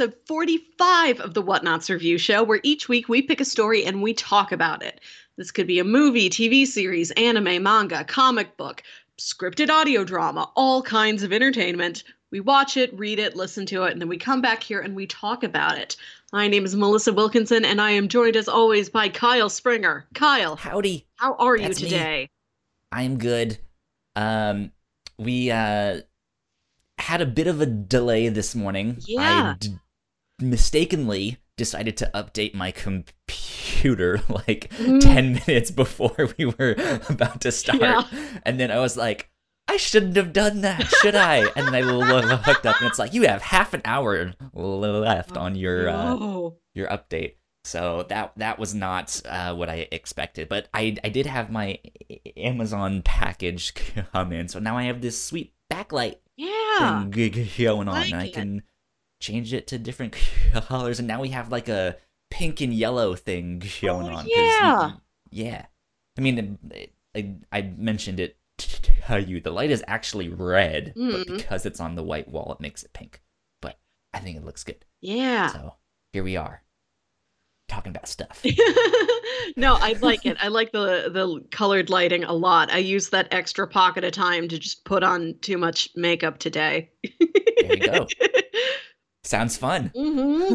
episode 45 of the Whatnauts Review Show, where each week we pick a story and we talk about it. This could be a movie, TV series, anime, manga, comic book, scripted audio drama, all kinds of entertainment. We watch it, read it, listen to it, and then we come back here and we talk about it. My name is Melissa Wilkinson, and I am joined as always by Kyle Springer. Kyle, Howdy. how are you That's me. today? I'm good. Um, we uh had a bit of a delay this morning. Yeah. I d- mistakenly decided to update my computer like Mm. 10 minutes before we were about to start. Yeah. And then I was like, I shouldn't have done that, should I? And then I lo- lo- looked up and it's like, you have half an hour left on your uh, Oh, your update. So that that was not uh, what I expected, but I I did have my Amazon package come in, so now I have this sweet backlight yeah. going on, like and I can change it to different colors, and now we have like a pink and yellow thing going Oh, on. yeah. yeah. I mean, it- I I mentioned it to tell you the light is actually red, but Mhm. because it's on the white wall, it makes it pink. But I think it looks good. Yeah. So here we are, talking about stuff. no, I like it. I like the the colored lighting a lot. I use that extra pocket of time to just put on too much makeup today. There you go. Sounds fun. hmm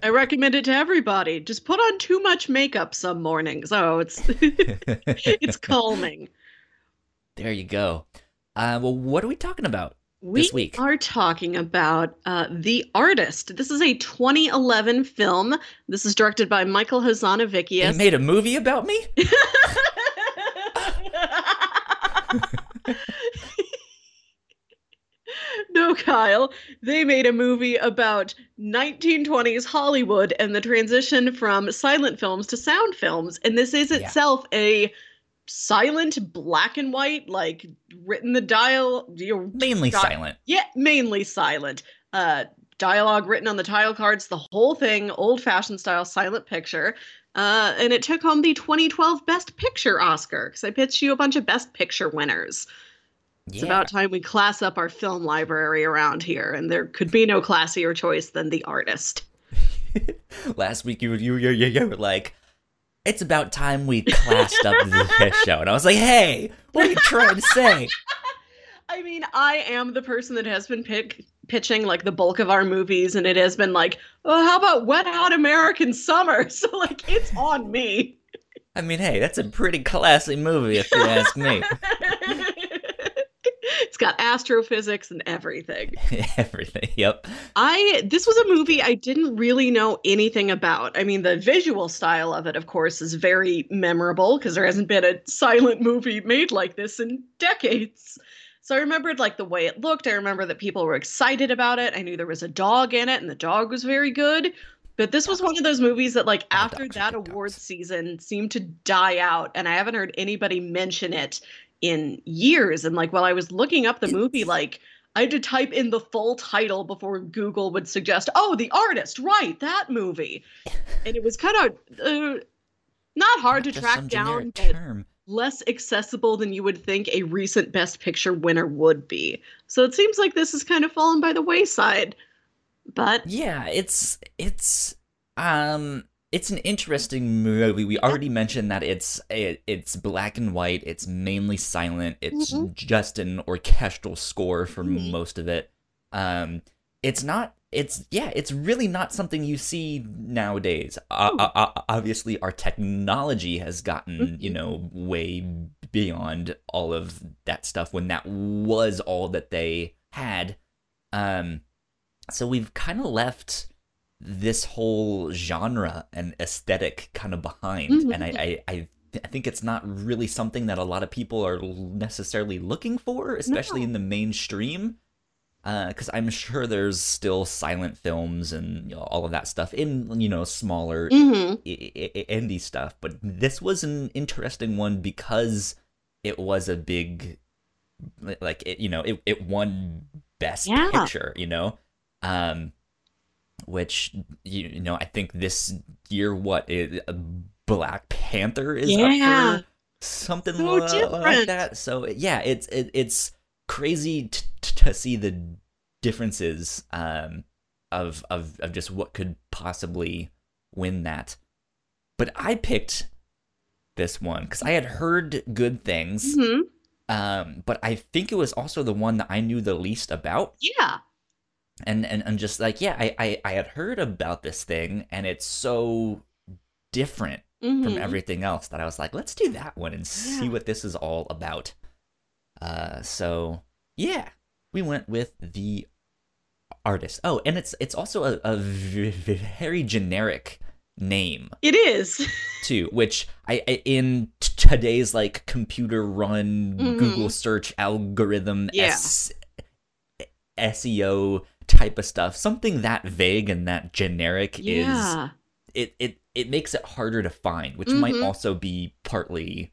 I recommend it to everybody. Just put on too much makeup some mornings. Oh, it's it's calming. there you go. Uh, well, what are we talking about? We This week. We are talking about uh, The Artist. This is a 2011 film. This is directed by Michael They Hazanavicius. made a movie about me? no, Kyle. They made a movie about 1920s Hollywood and the transition from silent films to sound films. And this is Yeah. itself a silent black and white, like written the dial. Mainly Got- silent. yeah, mainly silent. Uh, dialogue written on the title cards, the whole thing, old fashioned style silent picture. Uh, and it took home the 2012 Best Picture Oscar because I pitched you a bunch of Best Picture winners. It's Yeah. about time we class up our film library around here, and there could be no classier choice than The Artist. Last week you, you, you, you, you were like, it's about time we classed up this show. And I was like, hey, what are you trying to say? I mean, I am the person that has been pick, pitching like the bulk of our movies, and it has been like, oh, how about Wet Hot American Summer? So, like, it's on me. I mean, hey, that's a pretty classy movie if you ask me. it's got astrophysics and everything. Everything. Yep. I this was a movie I didn't really know anything about. I mean, the visual style of it, of course, is very memorable because there hasn't been a silent movie made like this in decades. So I remembered like the way it looked. I remember that people were excited about it. I knew there was a dog in it, and the dog was very good. But this was one of those movies that, like, after that awards season, seemed to die out, and I haven't heard anybody mention it in years. And like, while I was looking up the movie, like, I had to type in the full title before Google would suggest, "Oh, the artist, right? That movie." And it was kind of uh, not hard to track down, less accessible than you would think a recent Best Picture winner would be. So it seems like this has kind of fallen by the wayside. But Yeah, it's it's um it's an interesting movie. We already mentioned that it's it, it's black and white. It's mainly silent. It's Mhm. just an orchestral score for Mhm. most of it. Um, it's not. It's yeah. It's really not something you see nowadays. Uh, Hmm. uh, uh, obviously, our technology has gotten you Mhm. know way beyond all of that stuff when that was all that they had. Um, so we've kind of left this whole genre and aesthetic kind of behind Mhm. and I, I i I think it's not really something that a lot of people are necessarily looking for especially No. in the mainstream because i'm sure there's still silent films and you know, all of that stuff in you know smaller mhm. i- i- i- indie stuff but this was an interesting one because it was a big like it you know it, it won best Yeah. picture you know um which you, you know i think this year what it, black panther is Yeah. up for something So li- like different. that so yeah it's it, it's crazy t- t- to see the differences um of of of just what could possibly win that. But I picked this one because I had heard good things, hmm um, but I think it was also the one that I knew the least about Yeah. And and, and just like yeah I, I i had heard about this thing and it's so different from Mhm. everything else that i was like let's do that one and see what this is all about uh so yeah we went with the artist oh and it's it's also a, a v- v- very generic name It is. too which i, I in t- today's like computer run Mhm. google search algorithm Yeah. S- seo type of stuff something that vague and that generic is it it it makes it harder to find which might Mhm. also be partly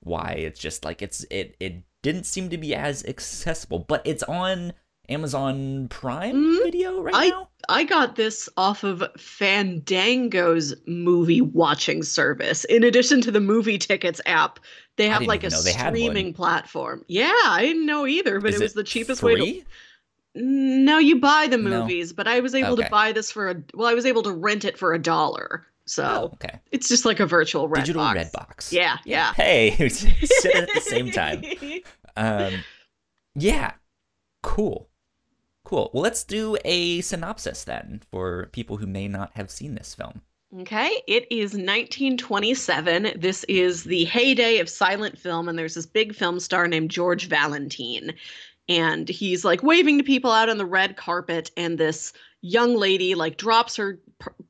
why it's just like it's it it didn't seem to be as accessible but it's on amazon prime Mhm. video right I- now I got this off of Fandango's movie watching service. In addition to the movie tickets app, they have like a even know they had one. streaming platform. Yeah, I didn't know either, but Is it was it the cheapest way to free? No, you buy the No. movies, but I was able Okay. to buy this for a well, I was able to rent it for a dollar. So oh okay it's just like a virtual red digital box. red box Yeah, yeah. hey sit at the same time Um, yeah, cool, cool. Well, let's do a synopsis then for people who may not have seen this film. Okay, it is 1927. This is the heyday of silent film, and there's this big film star named George Valentine. And he's like waving to people out on the red carpet, and this young lady like drops her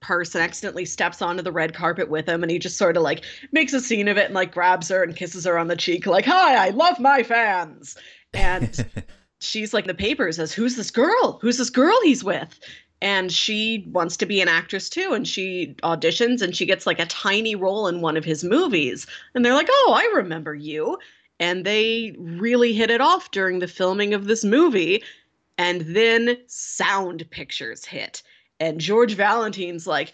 purse and accidentally steps onto the red carpet with him. And he just sort of like makes a scene of it and like grabs her and kisses her on the cheek, like, Hi, I love my fans. And she's like in the paper says who's this girl who's this girl he's with and she wants to be an actress too and she auditions and she gets like a tiny role in one of his movies and they're like oh i remember you and they really hit it off during the filming of this movie and then sound pictures hit and george valentine's like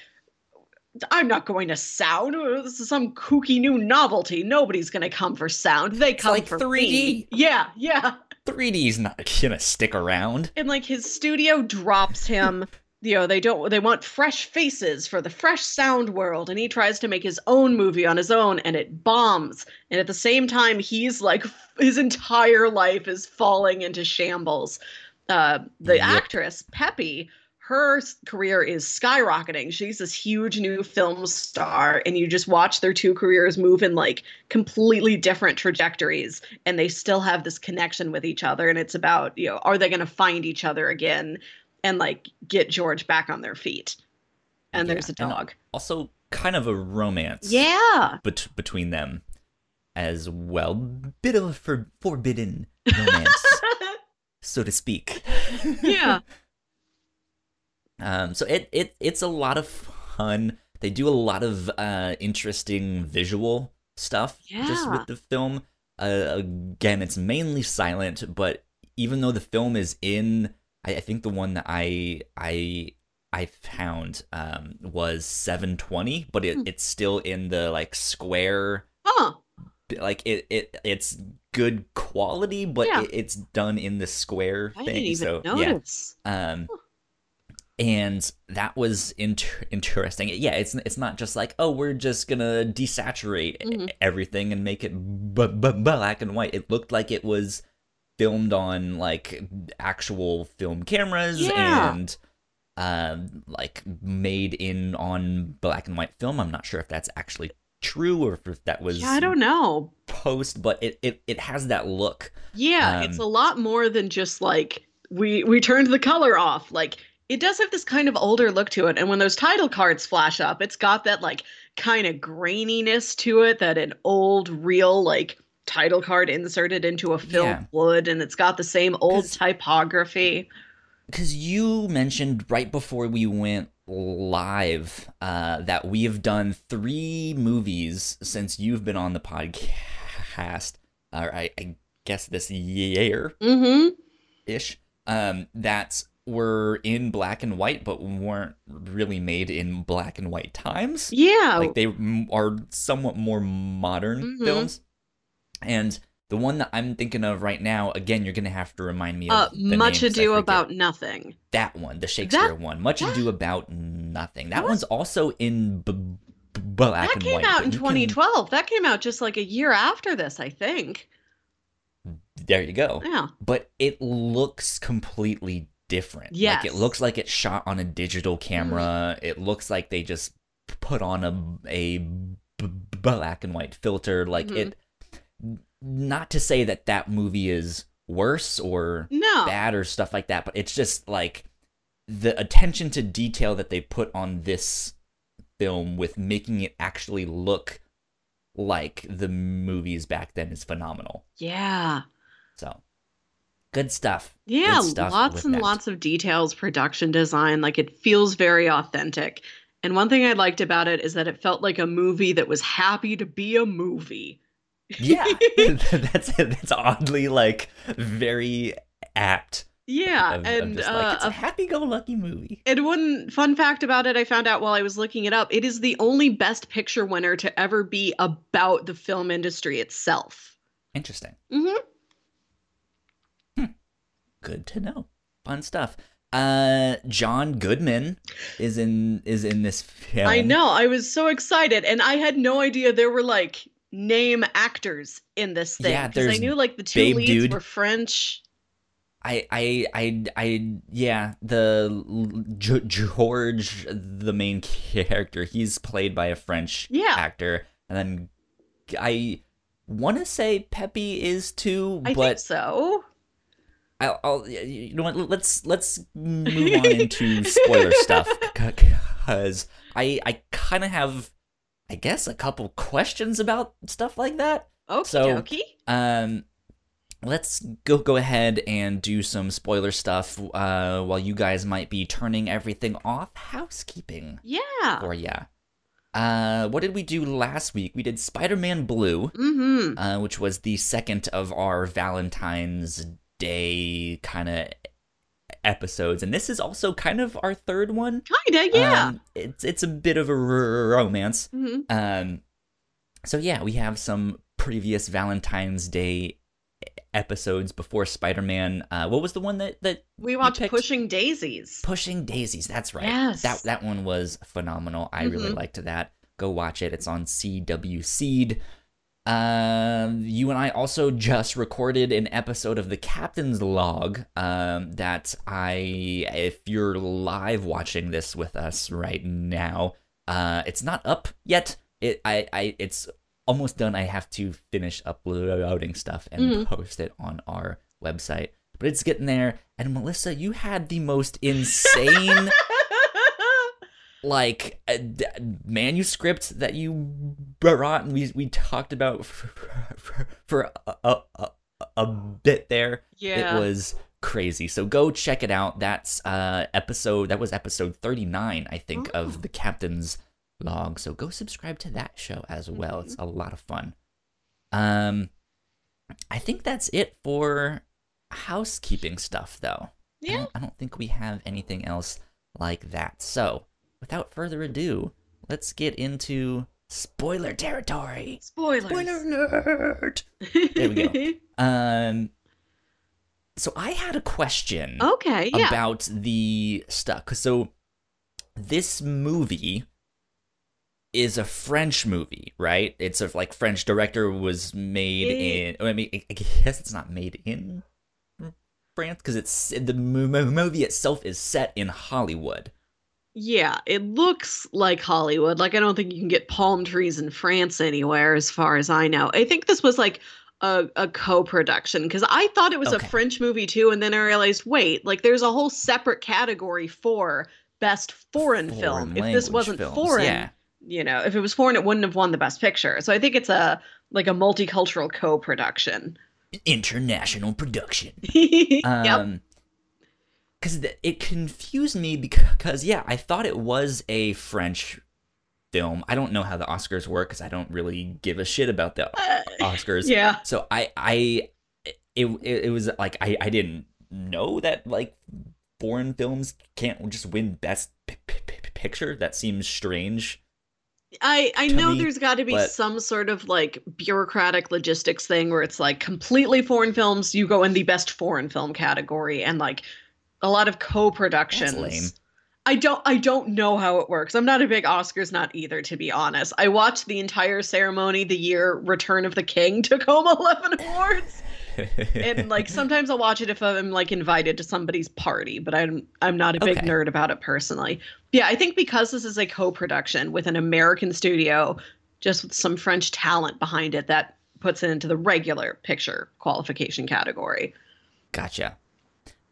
I'm not going to sound. This is some kooky new novelty. Nobody's going to come for sound. They come like for 3D. me. Yeah, yeah. 3D's not gonna stick around. and like his studio drops him you know they don't they want fresh faces for the fresh sound world and he tries to make his own movie on his own and it bombs. And at the same time he's like his entire life is falling into shambles. Uh the Yep. actress peppy her career is skyrocketing. She's this huge new film star and you just watch their two careers move in like completely different trajectories and they still have this connection with each other and it's about you know are they going to find each other again and like get george back on their feet and Yeah, there's a dog Also, kind of a romance. yeah Bet- between them, as well. Bit of a for- forbidden romance, so to speak. yeah Um, so it, it it's a lot of fun. They do a lot of uh, interesting visual stuff yeah. just with the film. Uh, again, it's mainly silent, but even though the film is in, I, I think the one that I I I found um, was 720, but it, Hmm. it's still in the like square huh like it, it it's good quality, but Yeah. it, it's done in the square i thing. so yeah, notice um, and that was inter- interesting. Yeah, it's it's not just like oh we're just gonna desaturate Mhm. everything and make it b- b- black and white. It looked like it was filmed on like actual film cameras Yeah. and um like made in on black and white film. I'm not sure if that's actually true or if that was yeah i don't know post, but it it, it has that look. yeah it's Um, a lot more than just like we we turned the color off like it does have this kind of older look to it and when those title cards flash up it's got that like kind of graininess to it that an old real like title card inserted into a film Yeah. would and it's got the same old typography because you mentioned right before we went live uh, that we have done three movies since you've been on the podcast, or I, I guess this year mm-hmm ish, um, that were in black and white, but weren't really made in black and white times. yeah Like they are somewhat more modern Mhm. films, and The one that I'm thinking of right now, again, you're gonna have to remind me of Uh, the Much name 'cause I Ado. About Nothing. that one, the Shakespeare That- one. Much that- Ado About Nothing. That That one's also in b- b- black That and white. That came out in you can- 2012. That came out just like a year after this, I think. There you go. Yeah. But it looks completely different. Yes. Like it looks like it's shot on a digital camera. Mm-hmm. It looks like they just put on a a b- black and white filter. Like Mhm. it. Not to say that that movie is worse or No. bad or stuff like that, but it's just like the attention to detail that they put on this film with making it actually look like the movies back then is phenomenal. Yeah. So good stuff. Yeah, Good stuff lots and that. lots of details, production design. Like it feels very authentic. And one thing I liked about it is that it felt like a movie that was happy to be a movie. Yeah, that's that's oddly like very apt. Yeah, of and just uh, like it's a a- happy-go-lucky movie. and one fun fact about it I found out while I was looking it up, it is the only best picture winner to ever be about the film industry itself. Interesting. hmm Good to know. Fun stuff. Uh, John Goodman is in is in this film. I know. I was so excited, and I had no idea there were like name actors in this thing. Yeah, 'cause I knew like the two leads Dude. were French. I, I, I, I, yeah, the G- George, the main character, he's played by a French Yeah. actor, and then I want to say Peppy is too, I think but so. I'll, I'll, you know what? Let's let's move on into spoiler stuff because I, I kind of have, I guess, a couple questions about stuff like that. Okie So- dokie. Um, let's go go ahead and do some spoiler stuff. Uh, while you guys might be turning everything off, housekeeping Yeah. Or yeah. Uh, what did we do last week? We did Spider-Man Blue, Mm-hmm. uh, which was the second of our Valentine's Day kind of episodes, and this is also kind of our third one. Kinda, yeah. Um, it's it's a bit of a r- romance. hmm Um, so yeah, we have some previous Valentine's Day episodes before Spider-Man. Uh, what was the one that that We watched Pushing Daisies. Pushing Daisies? That's right. Yes. That that one was phenomenal. I really Mhm. liked that. Go watch it. It's on CW Seed. Um, you and I also just recorded an episode of the Captain's Log. Um, that I, if you're live watching this with us right now, uh, it's not up yet. It, I, I, it's almost done. I have to finish uploading stuff and Mhm. post it on our website. But it's getting there. And Melissa, you had the most insane like uh, d- manuscript that you brought and we we talked about for, for, for a, a, a, a bit there. yeah. It was crazy. So go check it out. That's uh episode that was episode 39 I think Oh. of the captain's log. So go subscribe to that show as well. It's a lot of fun. Um I think that's it for housekeeping stuff though. I Yeah. don't, I don't think we have anything else like that. So, without further ado, let's get into spoiler territory. Spoilers. Spoiler alert. There we go. Um so I had a question okay, yeah. about the stuff. 'cause So this movie is a French movie, right? It's a like French director was made It- in. I mean, I guess it's not made in France because it's the mo- mo- movie itself is set in Hollywood. Yeah, it looks like Hollywood. Like I don't think you can get palm trees in France anywhere, as far as I know. I think this was like a, a co-production because I thought it was Okay. a French movie too, and then I realized, wait, like there's a whole separate category for best foreign, film. If this wasn't films, foreign, yeah. you know, if it was foreign, it wouldn't have won the best picture. So I think it's a like a multicultural co-production. international production. yep. Um, Because it confused me because yeah, I thought it was a French film. I don't know how the Oscars work because I don't really give a shit about the Uh, Oscars. yeah. So I I it it, it was like I I didn't know that like foreign films can't just win best p- p- p- picture. That seems strange I I know me, there's got to be but- some sort of like bureaucratic logistics thing where it's like completely foreign films you go in the best foreign film category and like a lot of co-productions. I don't I don't know how it works. I'm not a big Oscars nut either to be honest. I watched the entire ceremony the year Return of the King took home 11 awards. and like sometimes I'll watch it if I'm like invited to somebody's party, but I'm I'm not a big Okay. nerd about it personally. Yeah, I think because this is a co-production with an American studio, just with some French talent behind it, that puts it into the regular picture qualification category. Gotcha.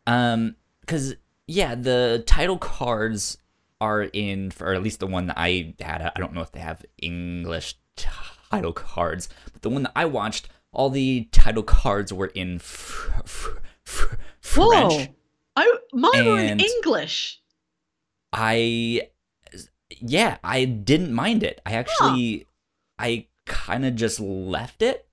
Um, because yeah, the title cards are in, or at least the one that I had. I don't know if they have English title cards, but the one that I watched, all the title cards were in fr- fr- fr- French. Whoa. I mine were in English. I, yeah, I didn't mind it. I actually, I kind of just left it,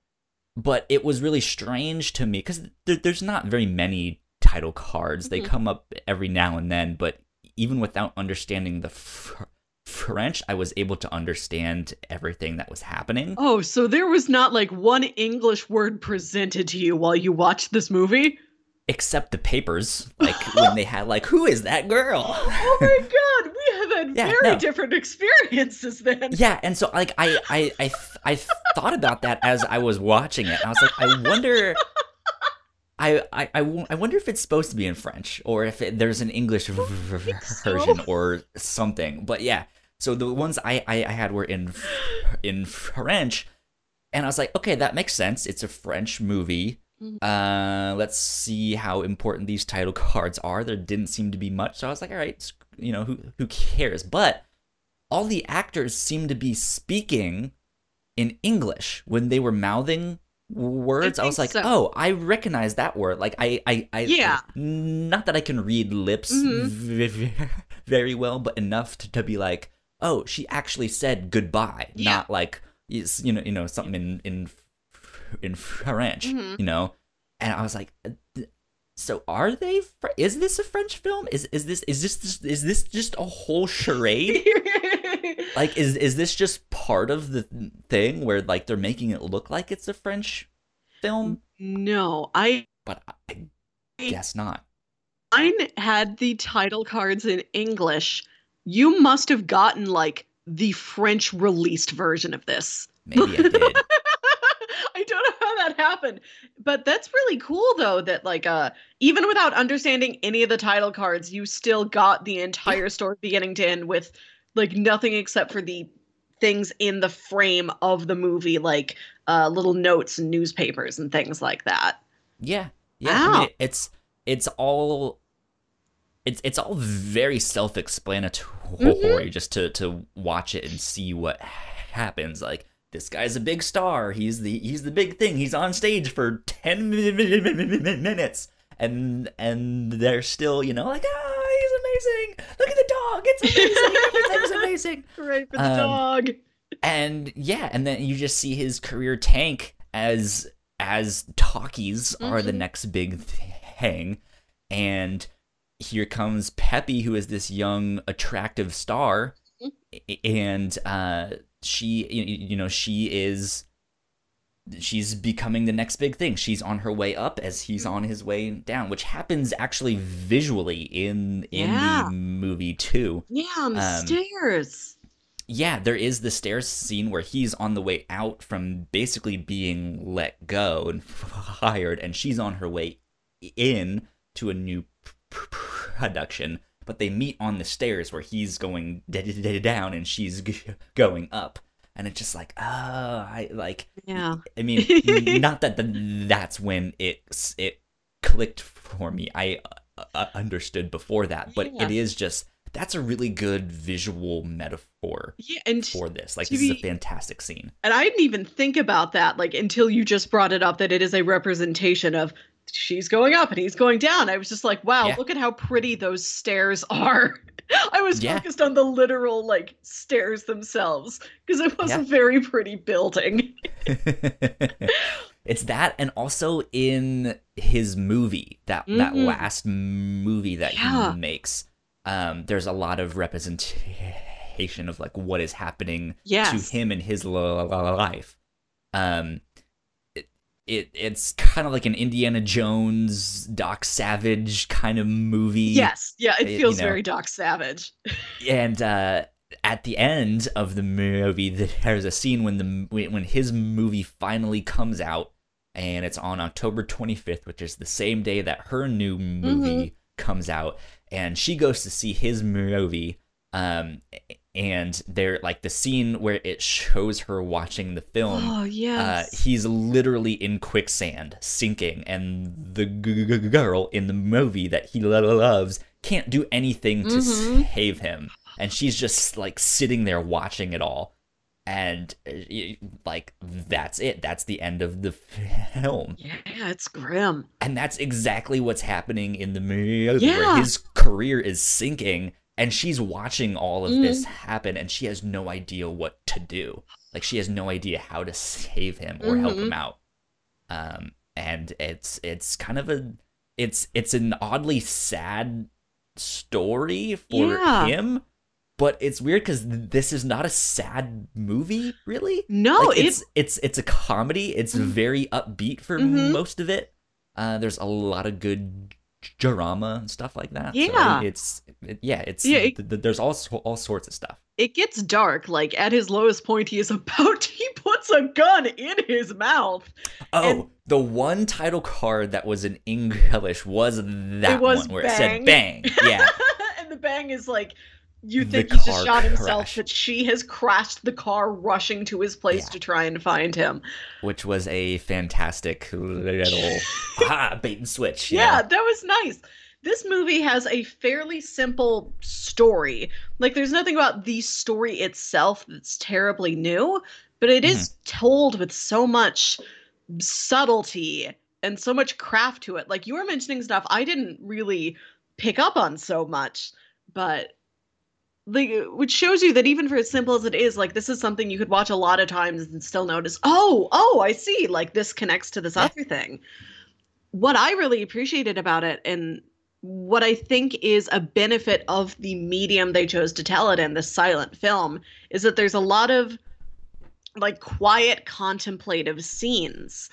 but it was really strange to me because there, there's not very many title cards. They Mhm. come up every now and then, but even without understanding the fr- French, I was able to understand everything that was happening. Oh, so there was not like one English word presented to you while you watched this movie? Except the papers, like when they had like, "Who is that girl?" Oh my god, we have had Yeah, very no. different experiences then. Yeah, and so like I I I th- I thought about that as I was watching it. I was like, I wonder. I, I, I, w- I wonder if it's supposed to be in French or if it, there's an English v- v- so. version or something. But yeah, so the ones I, I, I had were in in French, and I was like, okay, that makes sense. It's a French movie. Mhm. Uh, let's see how important these title cards are. There didn't seem to be much, so I was like, all right, you know, who who cares? But all the actors seemed to be speaking in English when they were mouthing words. I, was like, so. oh, I recognize that word. Like I, I, I Yeah. Not that I can read lips Mhm. v- very well, but enough to, to be like, oh, she actually said goodbye, Yeah. not like you know, you know, something in in in French, Mhm. you know. And I was like, uh, so are they? Fr- is this a French film? Is is this is this is this just a whole charade? like is is this just part of the thing where like they're making it look like it's a French film? no, I But I guess not. mine had the title cards in English. You must have gotten like the French released version of this. Maybe I did. I don't know how that happened. But that's really cool though that like uh even without understanding any of the title cards, you still got the entire story beginning to end with like nothing except for the things in the frame of the movie like uh little notes and newspapers and things like that. Yeah, yeah. I mean, it- it's it's all it's it's all very self-explanatory just to to watch it and see what happens. Like this guy's a big star. He's the he's the big thing. He's on stage for ten mi- mi- mi- mi- mi- minutes, and and they're still you know like ah amazing. Look at the dog. It's amazing. Everything's amazing. Right for the Um, dog. and yeah and then you just see his career tank as as talkies are the Mhm. next big thing and here comes peppy who is this young attractive star A- and uh she you know she is she's becoming the next big thing she's on her way up as he's on his way down which happens actually visually in in Yeah. the movie too Yeah, on the um, stairs. yeah, there is the stairs scene where he's on the way out from basically being let go and fired, and she's on her way in to a new production. But they meet on the stairs where he's going down and she's going up, and it's just like, oh, I like. Yeah. I mean, not that the, that's when it it clicked for me. I uh, uh, understood before that, but Yeah. it is just that's a really good visual metaphor Yeah, and for this. Like this is a fantastic scene. and I didn't even think about that like until you just brought it up that it is a representation of she's going up and he's going down. I was just like, wow, Yeah. look at how pretty those stairs are. I was Yeah. focused on the literal like stairs themselves because it was Yeah. a very pretty building. it's that and also in his movie that that Mhm. last movie that he makes um there's a lot of representation of like what is happening Yes. to him in his life. Um, it, it it's kind of like an Indiana Jones, Doc Savage kind of movie. Yes. Yeah, it you feels know. very Doc Savage. and uh, at the end of the movie, there's a scene when the when when his movie finally comes out, and it's on October 25th, which is the same day that her new movie comes out, and she goes to see his movie. Um, and they're like the scene where it shows her watching the film. Oh, Uh, he's literally in quicksand, sinking, and the g- g- girl in the movie that he lo- loves can't do anything to Mhm. save him, and she's just like sitting there watching it all, and uh, like that's it. That's the end of the film, yeah, it's grim. and that's exactly what's happening in the movie. Where Yeah. his career is sinking, and she's watching all of Mm. this happen, and she has no idea what to do. Like she has no idea how to save him or help Mhm. him out. Um, and it's it's kind of a it's it's an oddly sad story for Yeah. him, but it's weird because this is not a sad movie, really. No, Like, it it's it's it's a comedy. It's Mhm. very upbeat for Mhm. most of it. Uh, there's a lot of good drama and stuff like that. So Yeah. it's it, yeah, it's Yeah, it- th- th- there's all all sorts of stuff. it gets dark. Like at his lowest point, he is about he puts a gun in his mouth. Oh, And- the one title card that was in English was that was one where it said bang. bang. Yeah. and the bang is like you think he just shot himself, but she has crashed the car rushing to his place Yeah. to try and find him. which was a fantastic little ah, bait and switch. you Yeah, that was nice. This movie has a fairly simple story. Like, there's nothing about the story itself that's terribly new, but it is told with so much subtlety and so much craft to it. Like, you were mentioning stuff I didn't really pick up on so much, but like which shows you that even for as simple as it is like this is something you could watch a lot of times and still notice oh oh i see like this connects to this other thing. What i really appreciated about it and what i think is a benefit of the medium they chose to tell it in the silent film is that there's a lot of like quiet contemplative scenes.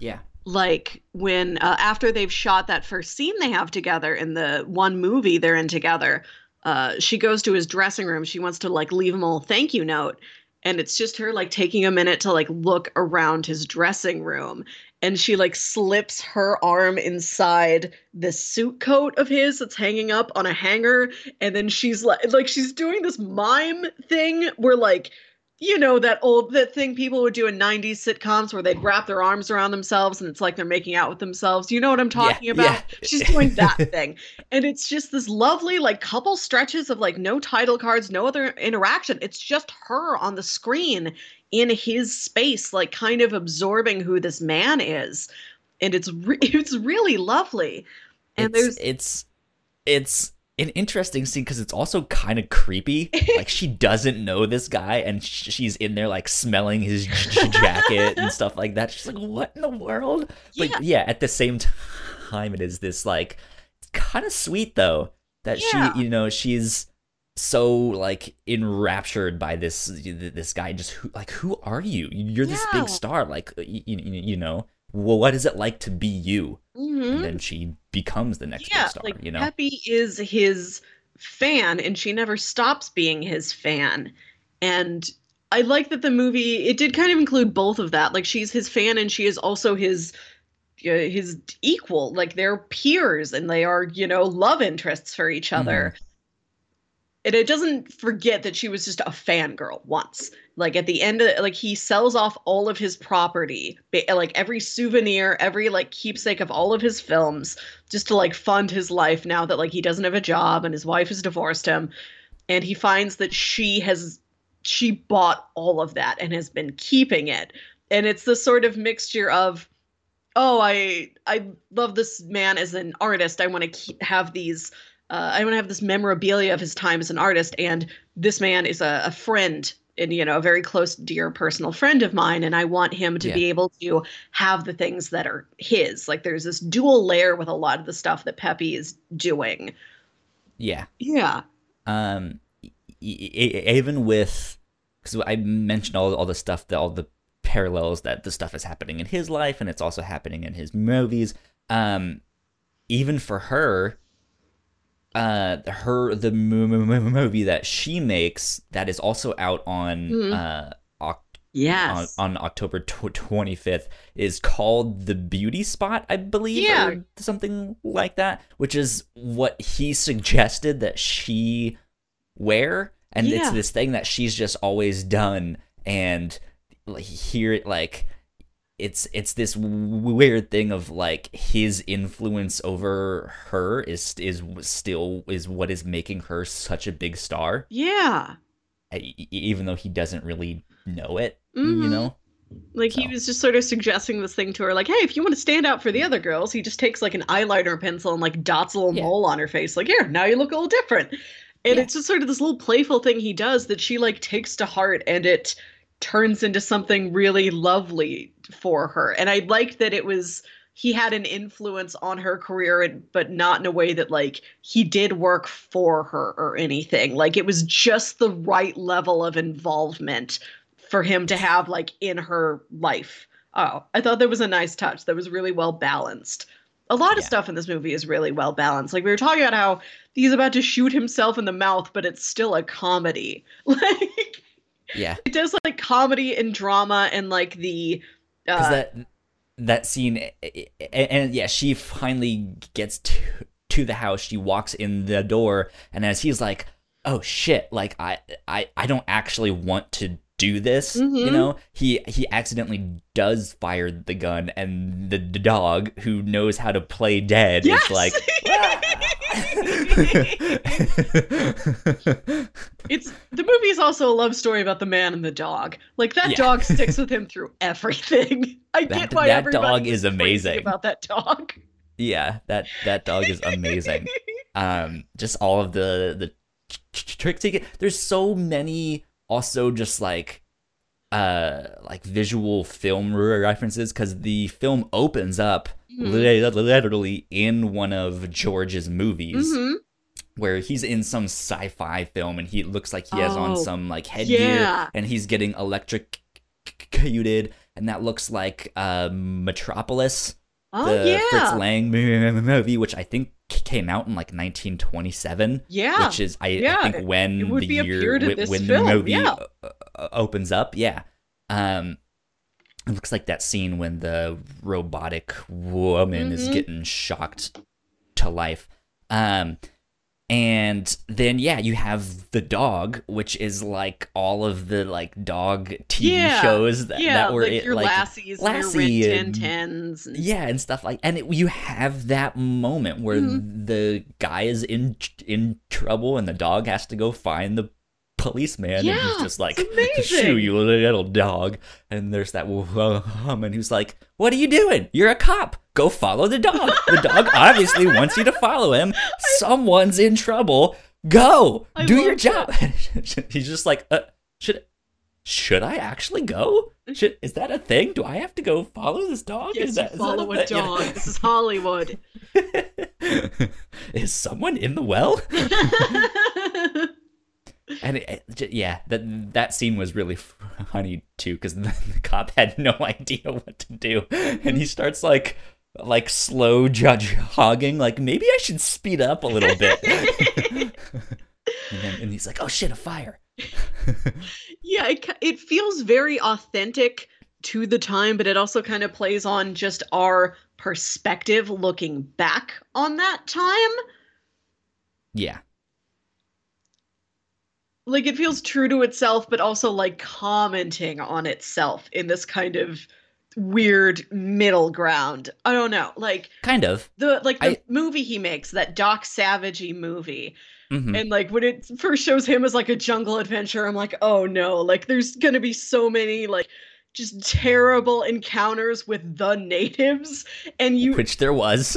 Yeah. like when uh, after they've shot that first scene they have together in the one movie they're in together uh, she goes to his dressing room. She wants to like leave him a thank you note. And it's just her like taking a minute to like look around his dressing room. And she like slips her arm inside the suit coat of his that's hanging up on a hanger. And then she's like like she's doing this mime thing where like you know that old that thing people would do in 90s sitcoms where they'd wrap their arms around themselves and it's like they're making out with themselves. You know what i'm talking about? yeah. she's doing that thing. And it's just this lovely like couple stretches of like no title cards no other interaction. It's just her on the screen in his space like kind of absorbing who this man is. And it's re- it's really lovely. And it's, there's it's it's an interesting scene because it's also kind of creepy. like she doesn't know this guy, and sh- she's in there like smelling his j- jacket and stuff like that. She's like, "What in the world?" But Yeah. yeah, at the same time, it is this like kind of sweet though that Yeah. she, you know, she's so like enraptured by this this guy. Just who like who are you? You're this Yeah. big star. Like you, you know, well, what is it like to be you? Mhm. and then she becomes the next yeah, big star. like you know, Peppy is his fan, and she never stops being his fan. And I like that the movie it did kind of include both of that. Like she's his fan, and she is also his uh, his equal. Like they're peers, and they are you know love interests for each other. And it doesn't forget that she was just a fangirl once. Like at the end of like he sells off all of his property, like every souvenir, every like keepsake of all of his films just to like fund his life now that like he doesn't have a job and his wife has divorced him. And he finds that she has she bought all of that and has been keeping it. And it's the sort of mixture of oh i i love this man as an artist. I want to have these uh, i want to have this memorabilia of his time as an artist and this man is a, a friend and you know a very close dear personal friend of mine and i want him to Yeah. be able to have the things that are his like there's this dual layer with a lot of the stuff that peppy is doing yeah. yeah Um, y- even with because I mentioned all all the stuff that all the parallels that the stuff is happening in his life and it's also happening in his movies. Um, even for her, uh, her the movie that she makes that is also out on Mhm. uh Oc- Yes. on, on October twenty fifth is called the Beauty Spot, I believe, Yeah. or something like that, which is what he suggested that she wear, and Yeah. it's this thing that she's just always done, and like, here like it's it's this w- weird thing of like his influence over her is is still is what is making her such a big star yeah. even though he doesn't really know it Mhm. you know Like he was just sort of suggesting this thing to her, like, hey, if you want to stand out for the other girls, he just takes like an eyeliner pencil and like dots a little Yeah. mole on her face, like, here, now you look a little different. And Yeah. it's just sort of this little playful thing he does that she like takes to heart and it turns into something really lovely for her. And I liked that it was he had an influence on her career and but not in a way that like he did work for her or anything. Like it was just the right level of involvement for him to have like in her life. Oh, I thought that was a nice touch. That was really well balanced. A lot of Yeah. stuff in this movie is really well balanced. Like we were talking about how he's about to shoot himself in the mouth, but it's still a comedy. Like yeah it does like comedy and drama and like the uh, that that scene and, and yeah she finally gets to to the house she walks in the door and as he's like oh shit like i i i don't actually want to do this you Mhm. know he he accidentally does fire the gun and the, the dog who knows how to play dead Yes! is like ah, it's the movie is also a love story about the man and the dog. Like that Yeah. dog sticks with him through everything. I That- get why that dog is amazing. about that dog. yeah that that dog is amazing um just all of the the tr- tricks he get there's so many also just like uh like visual film references because the film opens up Mhm. literally in one of george's movies Mhm. where he's in some sci-fi film and he looks like he has on Oh, some like headgear yeah. and he's getting electrocuted and that looks like uh metropolis Oh the yeah. Fritz Lang movie, which I think came out in like 1927, yeah. which is I, Yeah, I think when it would the be year when, this when film, the movie yeah. opens up. Yeah, um, it looks like that scene when the robotic woman is Mhm. getting shocked to life. Um, and then yeah, you have the dog, which is like all of the like dog TV Yeah, shows that, yeah, that were like it, your like lassies Lassie your and- Tins. And, yeah and stuff like and it, you have that moment where Mhm. the guy is in in trouble and the dog has to go find the policeman and he's just like shoo you little dog and there's that woman who's like what are you doing you're a cop go follow the dog the dog obviously wants you to follow him someone's in trouble go I do your job he's just like uh, should should I actually go? Should, is that a thing? Do I have to go follow this dog? Yes, is that, follow is a that thing? dog. This is Hollywood. is someone in the well? And it, it yeah, that that scene was really funny too because the, the cop had no idea what to do, and he starts like like slow judge hogging, like maybe I should speed up a little bit. and, then, and he's like, "Oh shit, a fire!" yeah, it, it feels very authentic to the time, but it also kind of plays on just our perspective looking back on that time. Yeah, Like it feels true to itself, but also like commenting on itself in this kind of weird middle ground. I don't know. Like kind of. the like the I- movie he makes, that Doc Savagey movie. Mhm. And like when it first shows him as like a jungle adventure, I'm like, oh no, like there's gonna be so many like just terrible encounters with the natives. And you Which there was.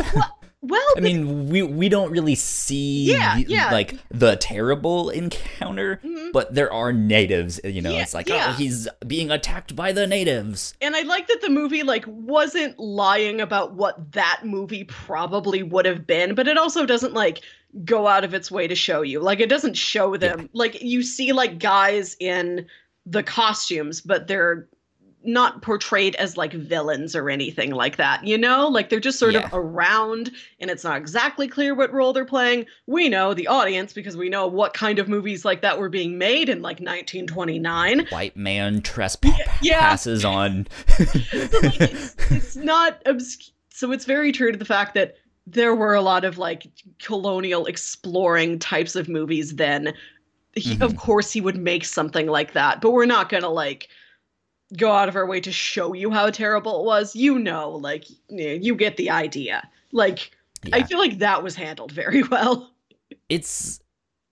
well I mean, we we don't really see Yeah, the- yeah. like the terrible encounter, Mhm. but there are natives. You know, Yeah, it's like yeah. oh, he's being attacked by the natives. and I like that the movie like wasn't lying about what that movie probably would have been, but it also doesn't like go out of its way to show you. Like it doesn't show them. Like you see like guys in the costumes, but they're not portrayed as like villains or anything like that, you know? Like they're just sort yeah. of around and it's not exactly clear what role they're playing. We know the audience because we know what kind of movies like that were being made in like 1929. White man trespasses yeah. on. so like, it's, it's, not obscure. So it's very true to the fact that there were a lot of like colonial exploring types of movies then. He, mm-hmm. Of course, he would make something like that, but we're not gonna like go out of our way to show you how terrible it was. You know, like you get the idea. Like yeah. I feel like that was handled very well. It's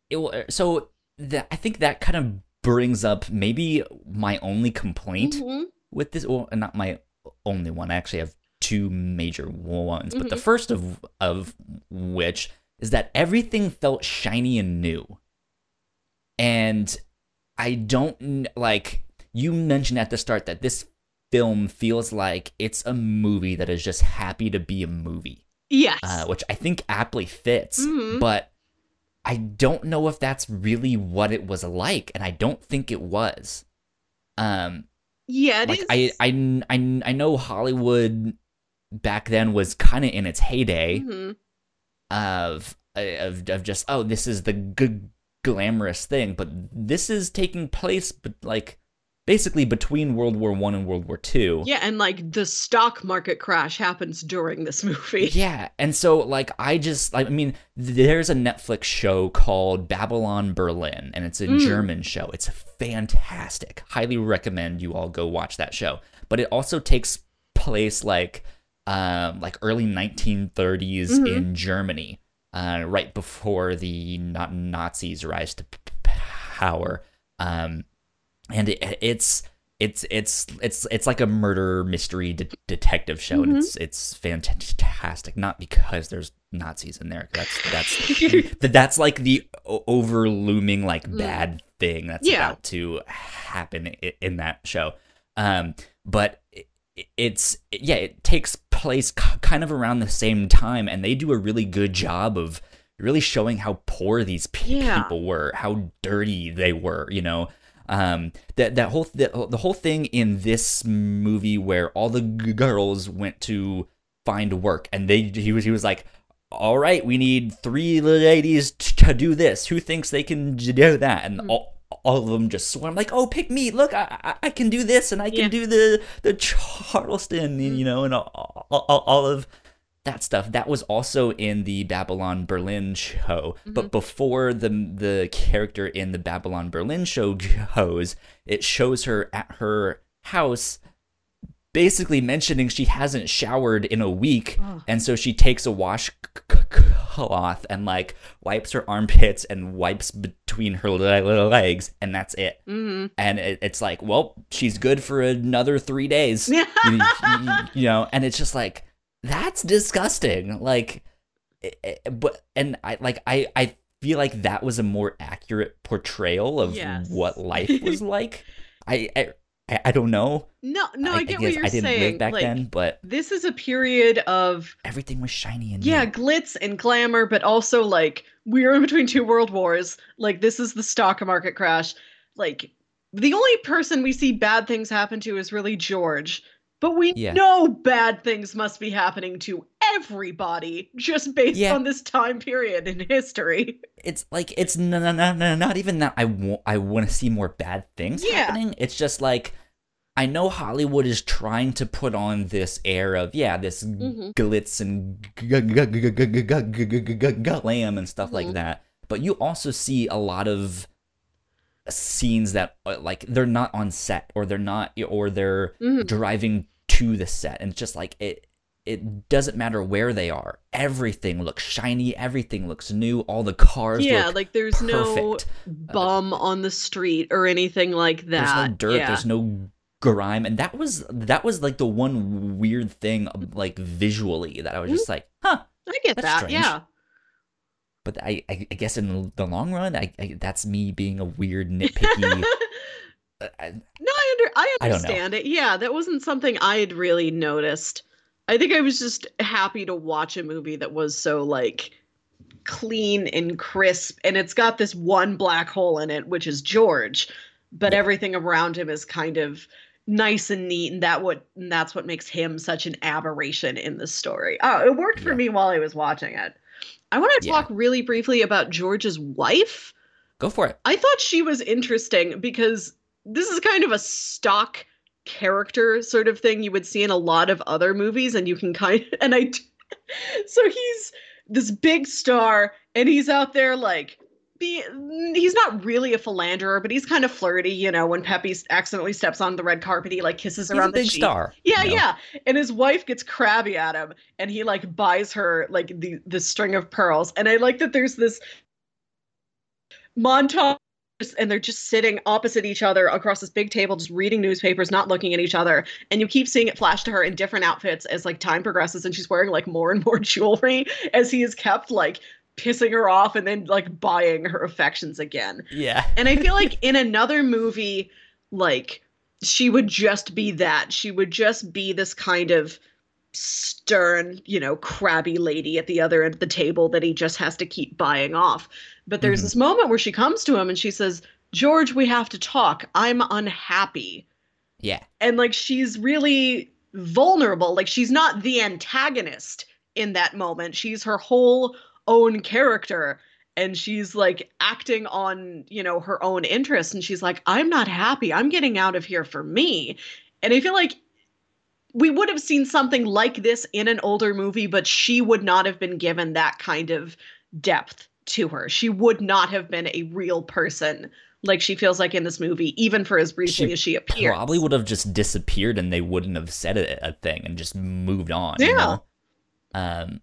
it, so that I think that kind of brings up maybe my only complaint mm-hmm. with this. Well, not my only one. I actually have two major ones, mm-hmm. but the mm-hmm. first of of which is that everything felt shiny and new, and I don't like you mentioned at the start that this film feels like it's a movie that is just happy to be a movie. Yes. Uh, which I think aptly fits, mm-hmm. but I don't know if that's really what it was like, and I don't think it was. Um, yeah, it like is. I, I, I, I know Hollywood back then was kind of in its heyday mm-hmm. of, of of just oh this is the good glamorous thing, but this is taking place, but like basically between World War One and World War Two. Yeah, and like the stock market crash happens during this movie. Yeah, and so like I just like I mean, there's a Netflix show called Babylon Berlin, and it's a mm. German show. It's fantastic. Highly recommend you all go watch that show. But it also takes place like um like early 1930s mm-hmm. in Germany, uh, right before the not Nazis rise to p- power. Um, and it, it's it's it's it's it's like a murder mystery de- detective show mm-hmm. and it's it's fantastic not because there's nazis in there that's that's that's like the over looming like mm. bad thing that's yeah. about to happen in that show um but it's yeah it takes place kind of around the same time and they do a really good job of really showing how poor these pe- yeah. people were how dirty they were you know um, that that whole th- the whole thing in this movie where all the g- girls went to find work and they he was he was like all right we need three ladies to do this who thinks they can do that and mm. all all of them just swarm like, "Oh, pick me! Look, I, I, I can do this, and I can yeah. do the the Charleston, you know, and all, all, all, of that stuff that was also in the Babylon Berlin show. Mm-hmm. But before the the character in the Babylon Berlin show goes, it shows her at her house basically mentioning she hasn't showered in a week oh. and so she takes a washcloth and like wipes her armpits and wipes between her little legs and that's it mm-hmm. and it, it's like well she's good for another three days you, you, you know and it's just like that's disgusting. Like, eh, eh, but and I like I I feel like that was a more accurate portrayal of yes. what life was like. I, I I, don't know. No, no, I, I get I what you're I didn't saying. Live back like, then, but this is a period of everything was shiny and yeah, glitz and glamour, but also like we are in between two world wars. Like this is the stock market crash. Like the only person we see bad things happen to is really George. But we yeah. know bad things must be happening to everybody just based yeah. on this time period in history. It's like it's no, no, no, no not even that I want I want to see more bad things yeah. happening. It's just like I know Hollywood is trying to put on this air of yeah, this mm-hmm. glitz and glam and stuff like that. But you also see a lot of scenes that like they're not on set or they're not or they're mm-hmm. driving to the set and it's just like it it doesn't matter where they are everything looks shiny everything looks new all the cars yeah like there's perfect. no bum on the street or anything like that there's no dirt yeah. there's no grime and that was that was like the one weird thing like visually that i was just mm-hmm. like huh i get that strange. yeah but I, I, guess in the long run, I, I, that's me being a weird nitpicky. No, I under I understand I it. Yeah, that wasn't something I had really noticed. I think I was just happy to watch a movie that was so like clean and crisp and it's got this one black hole in it which is George but Yeah. everything around him is kind of nice and neat and that what and that's what makes him such an aberration in the story. Oh, it worked for Yeah. me while I was watching it. I want to Yeah. talk really briefly about George's wife. Go for it. I thought she was interesting because this is kind of a stock character sort of thing you would see in a lot of other movies and you can kind of, and I so he's this big star and he's out there like be he's not really a philanderer but he's kind of flirty you know when Peppy accidentally steps on the red carpet he like kisses He's around a big the sheet. star. Yeah, you know? yeah. And his wife gets crabby at him and he like buys her like the the string of pearls. And I like that there's this montage and they're just sitting opposite each other across this big table just reading newspapers, not looking at each other. And you keep seeing it flash to her in different outfits as like time progresses and she's wearing like more and more jewelry as he is kept like pissing her off and then like buying her affections again. Yeah. And I feel like in another movie, like she would just be that. She would just be this kind of stern, you know, crabby lady at the other end of the table that he just has to keep buying off. But there's Mhm. this moment where she comes to him and she says, George, we have to talk. I'm unhappy. Yeah. And like she's really vulnerable. Like she's not the antagonist in that moment. She's her whole own character and she's like acting on, you know, her own interests and she's like I'm not happy. I'm getting out of here for me. And I feel like we would have seen something like this in an older movie but she would not have been given that kind of depth to her. She would not have been a real person like she feels like in this movie even for as briefly She as she appears. Probably would have just disappeared and they wouldn't have said a, a thing and just moved on. Yeah. You know? Um,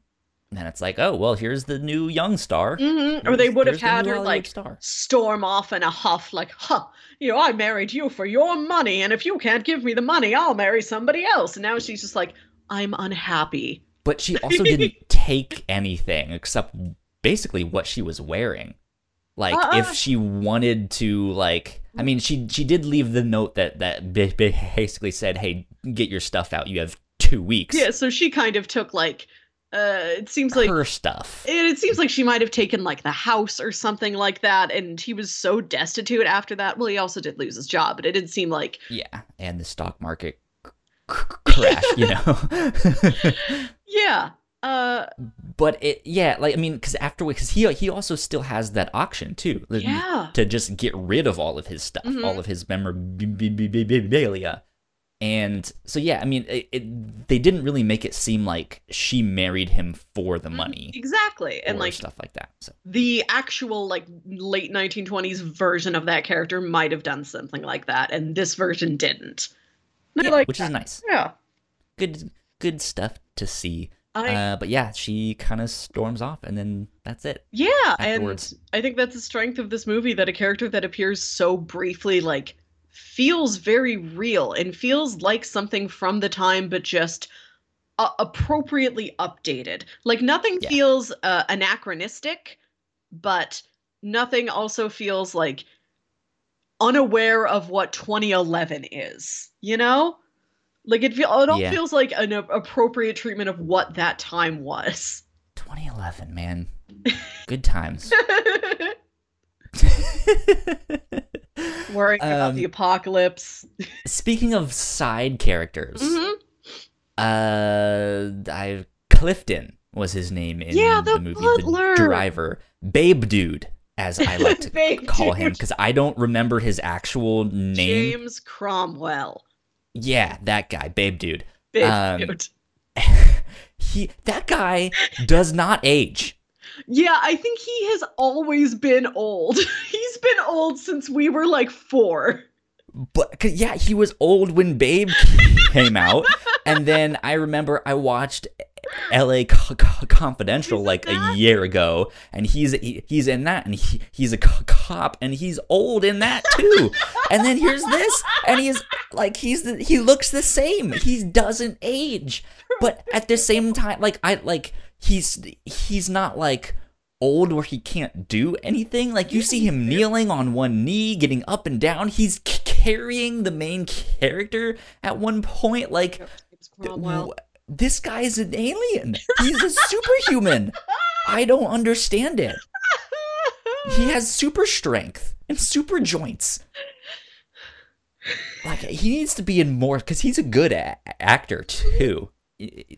and it's like, oh well, here's the new young star. Mhm. Or they would have had her Hollywood like star. storm off in a huff, like, huh, you know, I married you for your money, and if you can't give me the money, I'll marry somebody else. And now she's just like, I'm unhappy. But she also didn't take anything except basically what she was wearing. Like Uh-uh. if she wanted to like I mean she she did leave the note that that ba- ba- basically said, "Hey, get your stuff out. You have 2 weeks." Yeah, so she kind of took like, uh, it seems like. her stuff. It, it seems like she might have taken like the house or something like that, and he was so destitute after that. Well, he also did lose his job, but it didn't seem like Yeah, and the stock market c- crash, you know. yeah, uh, but it yeah, like I mean cuz after cuz he he also still has that auction too. yeah, to just get rid of all of his stuff, Mhm. all of his memorabilia. And so, yeah, I mean, it, it, they didn't really make it seem like she married him for the money exactly, and like stuff like that. So, the actual like late 1920s version of that character might have done something like that and this version didn't yeah, like which that. is nice. yeah Good, good stuff to see. I, Uh, but yeah, she kind of storms off, and then that's it. yeah afterwards. and i think that's the strength of this movie that a character that appears so briefly like feels very real and feels like something from the time but just uh, appropriately updated like nothing Yeah. feels uh, anachronistic but nothing also feels like unaware of what 2011 is you know like it feel it all Yeah. feels like an appropriate treatment of what that time was 2011, man, good times. worrying about the Um, apocalypse Speaking of side characters, Mhm. uh, I Clifton was his name in Yeah, the movie butler. The Driver, Babe Dude, as I like to Babe call him, because I don't remember his actual name. james cromwell Yeah, that guy, Babe Dude. big Um, dude. he that guy does not age. Yeah i think he has always been old. He's been old since we were like four. But 'cause, yeah, he was old when Babe came out, and then I remember I watched L.A. Co- Co- Confidential He's like a year ago, and he's he, he's in that, and he, he's a co- cop, and he's old in that too. and then here's this, and he's like he's the, he looks the same. He doesn't age, but at the same time, like I like he's he's not like old where he can't do anything. Like you see him kneeling on one knee, getting up and down. He's c- carrying the main character at one point. Like james cromwell w- this guy's an alien. He's a superhuman. I don't understand it. He has super strength and super joints. Like he needs to be in more because he's a good a- actor too.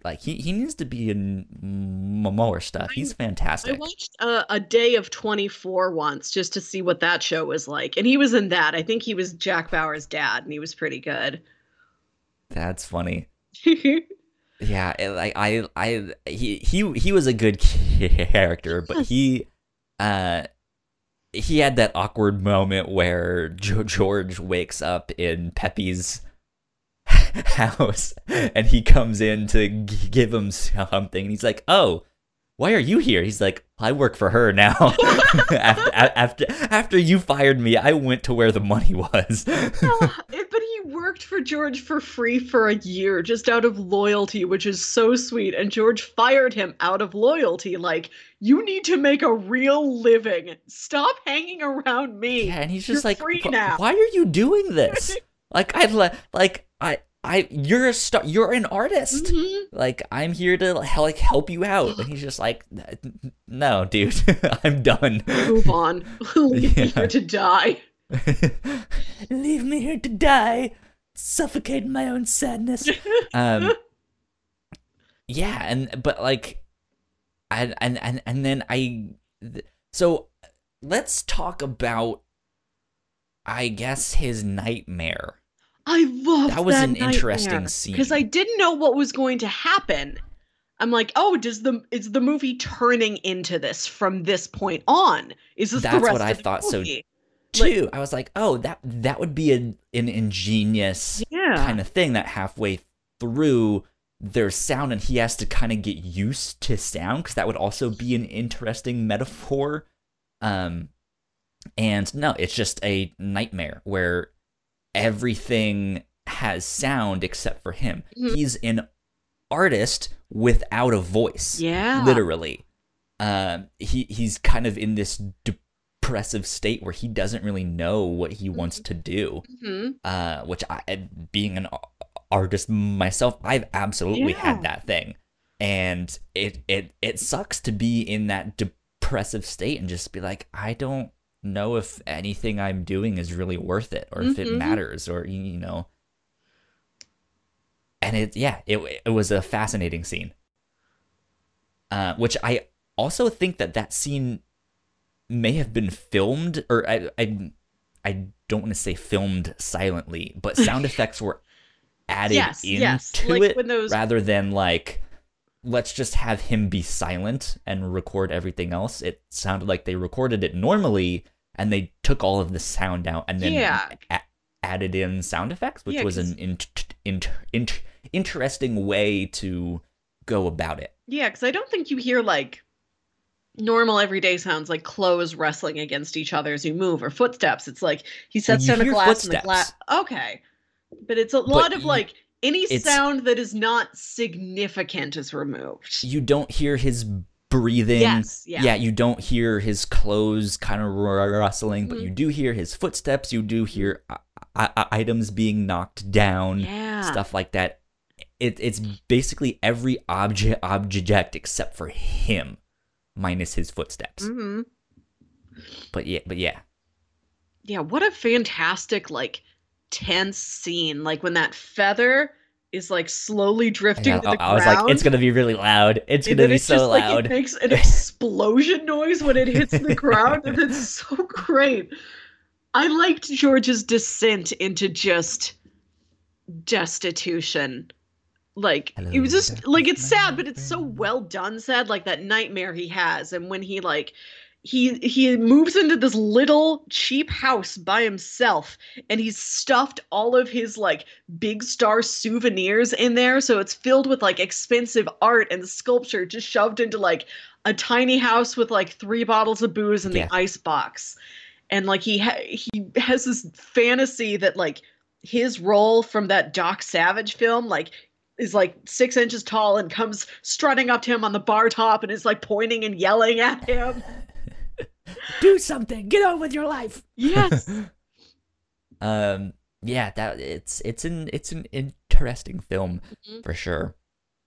Like he, he needs to be in more stuff. He's fantastic. I watched uh, a day of 24 once just to see what that show was like. And he was in that. I think he was Jack Bauer's dad, and he was pretty good. That's funny. Yeah, it- like I, I, he, he, he was a good character, but he, uh, he had that awkward moment where George wakes up in Peppy's house, and he comes in to g- give him something, and he's like, "Oh, why are you here?" He's like, "I work for her now. after, after, after you fired me, I went to where the money was." But he worked for George for free for a year just out of loyalty, which is so sweet. And George fired him out of loyalty. Like, you need to make a real living. Stop hanging around me. Yeah, and he's just You're like, free now." "Why are you doing this?" like I le- like I I you're a star. You're an artist. Mhm. Like I'm here to like help you out. And he's just like, "No, dude, I'm done. Move on. Leave me here to die. Leave me here to die, suffocate my own sadness." um, yeah, and but like, and and and and then I, th- so let's talk about, I guess his nightmare. I love That That was an interesting scene. because I didn't know what was going to happen. I'm like, oh, does the is the movie turning into this from this point on? Is this the That's what I thought, so movie? Two, I was like, oh, that that would be an an ingenious yeah, kind of thing that halfway through there's sound and he has to kind of get used to sound because that would also be an interesting metaphor. Um, and no, it's just a nightmare where everything has sound except for him. Mhm. He's an artist without a voice. yeah, literally. Um, he he's kind of in this depressive state where he doesn't really know what he wants to do. hmm Uh, which I, being an artist myself, I've absolutely Yeah. had that thing, and it it it sucks to be in that depressive state and just be like, I don't know if anything I'm doing is really worth it or if it Mhm. matters or you you know. And it yeah, it it was a fascinating scene. Uh, which I also think that that scene may have been filmed, or I I, I don't want to say filmed silently, but sound effects were added Yes, into yes, like it those- rather than like let's just have him be silent and record everything else. It sounded like they recorded it normally and they took all of the sound out and then Yeah. a- added in sound effects, which Yeah, was an int- int- int- interesting way to go about it. yeah, because I don't think you hear like normal everyday sounds like clothes wrestling against each other as you move or footsteps. It's like he sets down a glass and the glass. Okay, but it's a lot of you- like any sound that is not significant is removed. You don't hear his breathing. Yes, yeah. you don't hear his clothes kind of rustling, but Mhm. you do hear his footsteps. You do hear uh, uh, items being knocked down. Yeah. stuff like that. It, it's basically every object object except for him, minus his footsteps. hmm But yeah, but yeah, Yeah, what a fantastic like tense scene. Like when that feather is like slowly drifting I, to the I was like, it's gonna be really loud. It's and gonna be it's so just, like, loud. it makes an explosion noise when it hits the ground, and it's so great. I liked George's descent into just destitution. Like it was just like it's sad, but it's so well done. Sad, like that nightmare he has, and when he like he he moves into this little cheap house by himself and he's stuffed all of his like big star souvenirs in there. So it's filled with like expensive art and sculpture just shoved into like a tiny house with like three bottles of booze and Yeah. the ice box. And like he ha- he has this fantasy that like his role from that Doc Savage film like is like six inches tall and comes strutting up to him on the bar top and is like pointing and yelling at him Do something. Get on with your life. yes Um. Yeah. That it's it's an it's an interesting film Mhm. for sure.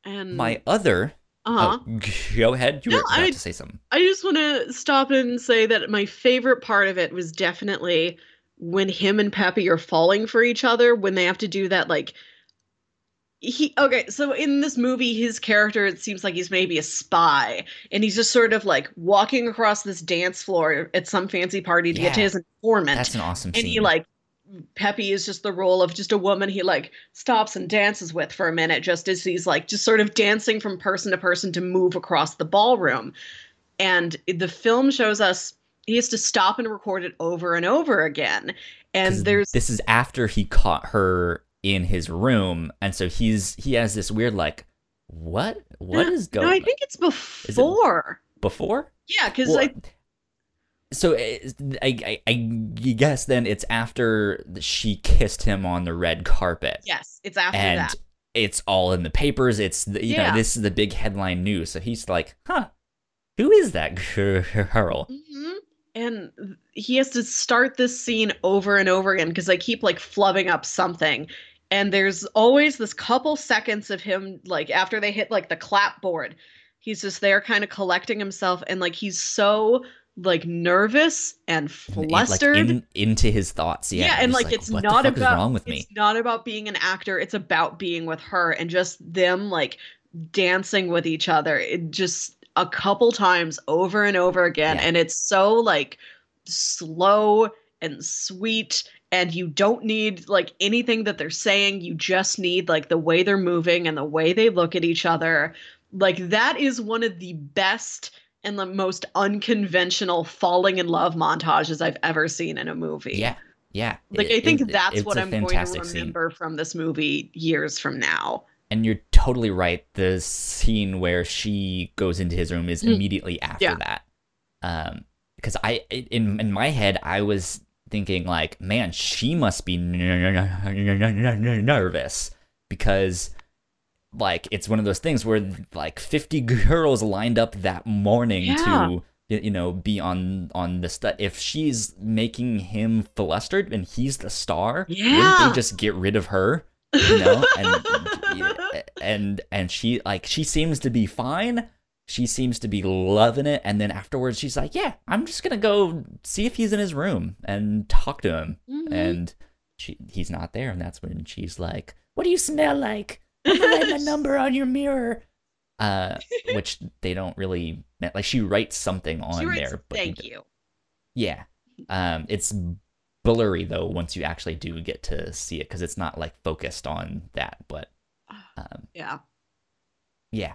and My other Uh-huh. Oh, go ahead. You No, were about I- to say something. I just want to stop and say that my favorite part of it was definitely when him and Peppy are falling for each other when they have to do that like he okay so in this movie his character it seems like he's maybe a spy and he's just sort of like walking across this dance floor at some fancy party to get to his informant That's an awesome and scene. he like Peppy is just the role of just a woman he like stops and dances with for a minute just as he's like just sort of dancing from person to person to move across the ballroom. And the film shows us he has to stop and record it over and over again. and there's this is after he caught her in his room, and so he's he has this weird like, what what No, is going No, I think it's it- before. before? Yeah, because Well, I so uh, I, I I guess then it's after she kissed him on the red carpet. yes, it's after and that. it's all in the papers. It's the, you Yeah. know this is the big headline news. So he's like, huh, who is that girl? And he has to start this scene over and over again because they keep like flubbing up something. And there's always this couple seconds of him, like after they hit like the clapboard, he's just there kind of collecting himself and like he's so like nervous and flustered. Like in, into his thoughts. Yeah, yeah and He's like, it's not about wrong with me. it's not about being an actor it's about being with her and just them like dancing with each other it just a couple times over and over again Yeah. and it's so like slow and sweet and you don't need like anything that they're saying you just need like the way they're moving and the way they look at each other like that is one of the best and the most unconventional falling in love montages I've ever seen in a movie. Yeah, yeah. Like It- I think it- that's what i'm going to fantastic scene. remember from this movie years from now. And you're totally right. The scene where she goes into his room is Mm. immediately after Yeah. that. Um, because I in in my head I was thinking like, man, she must be nervous because like it's one of those things where like 50 girls lined up that morning Yeah. to you know be on on the stu if she's making him flustered and he's the star wouldn't Yeah. they just get rid of her you know and and and she like she seems to be fine she seems to be loving it and then afterwards she's like yeah i'm just gonna go see if he's in his room and talk to him Mhm. and she he's not there and that's when she's like what do you smell like i'm gonna write my number on your mirror uh which they don't really like she writes something on writes, there but Thank you. yeah. Um, it's blurry though once you actually do get to see it because it's not like focused on that. But um, Yeah. yeah,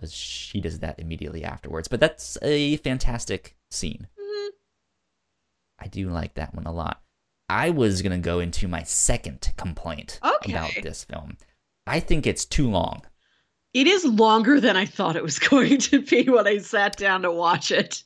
so she does that immediately afterwards. But that's a fantastic scene. Mhm. I do like that one a lot. I was gonna go into my second complaint Okay. about this film. I think it's too long. It is longer than I thought it was going to be when I sat down to watch it.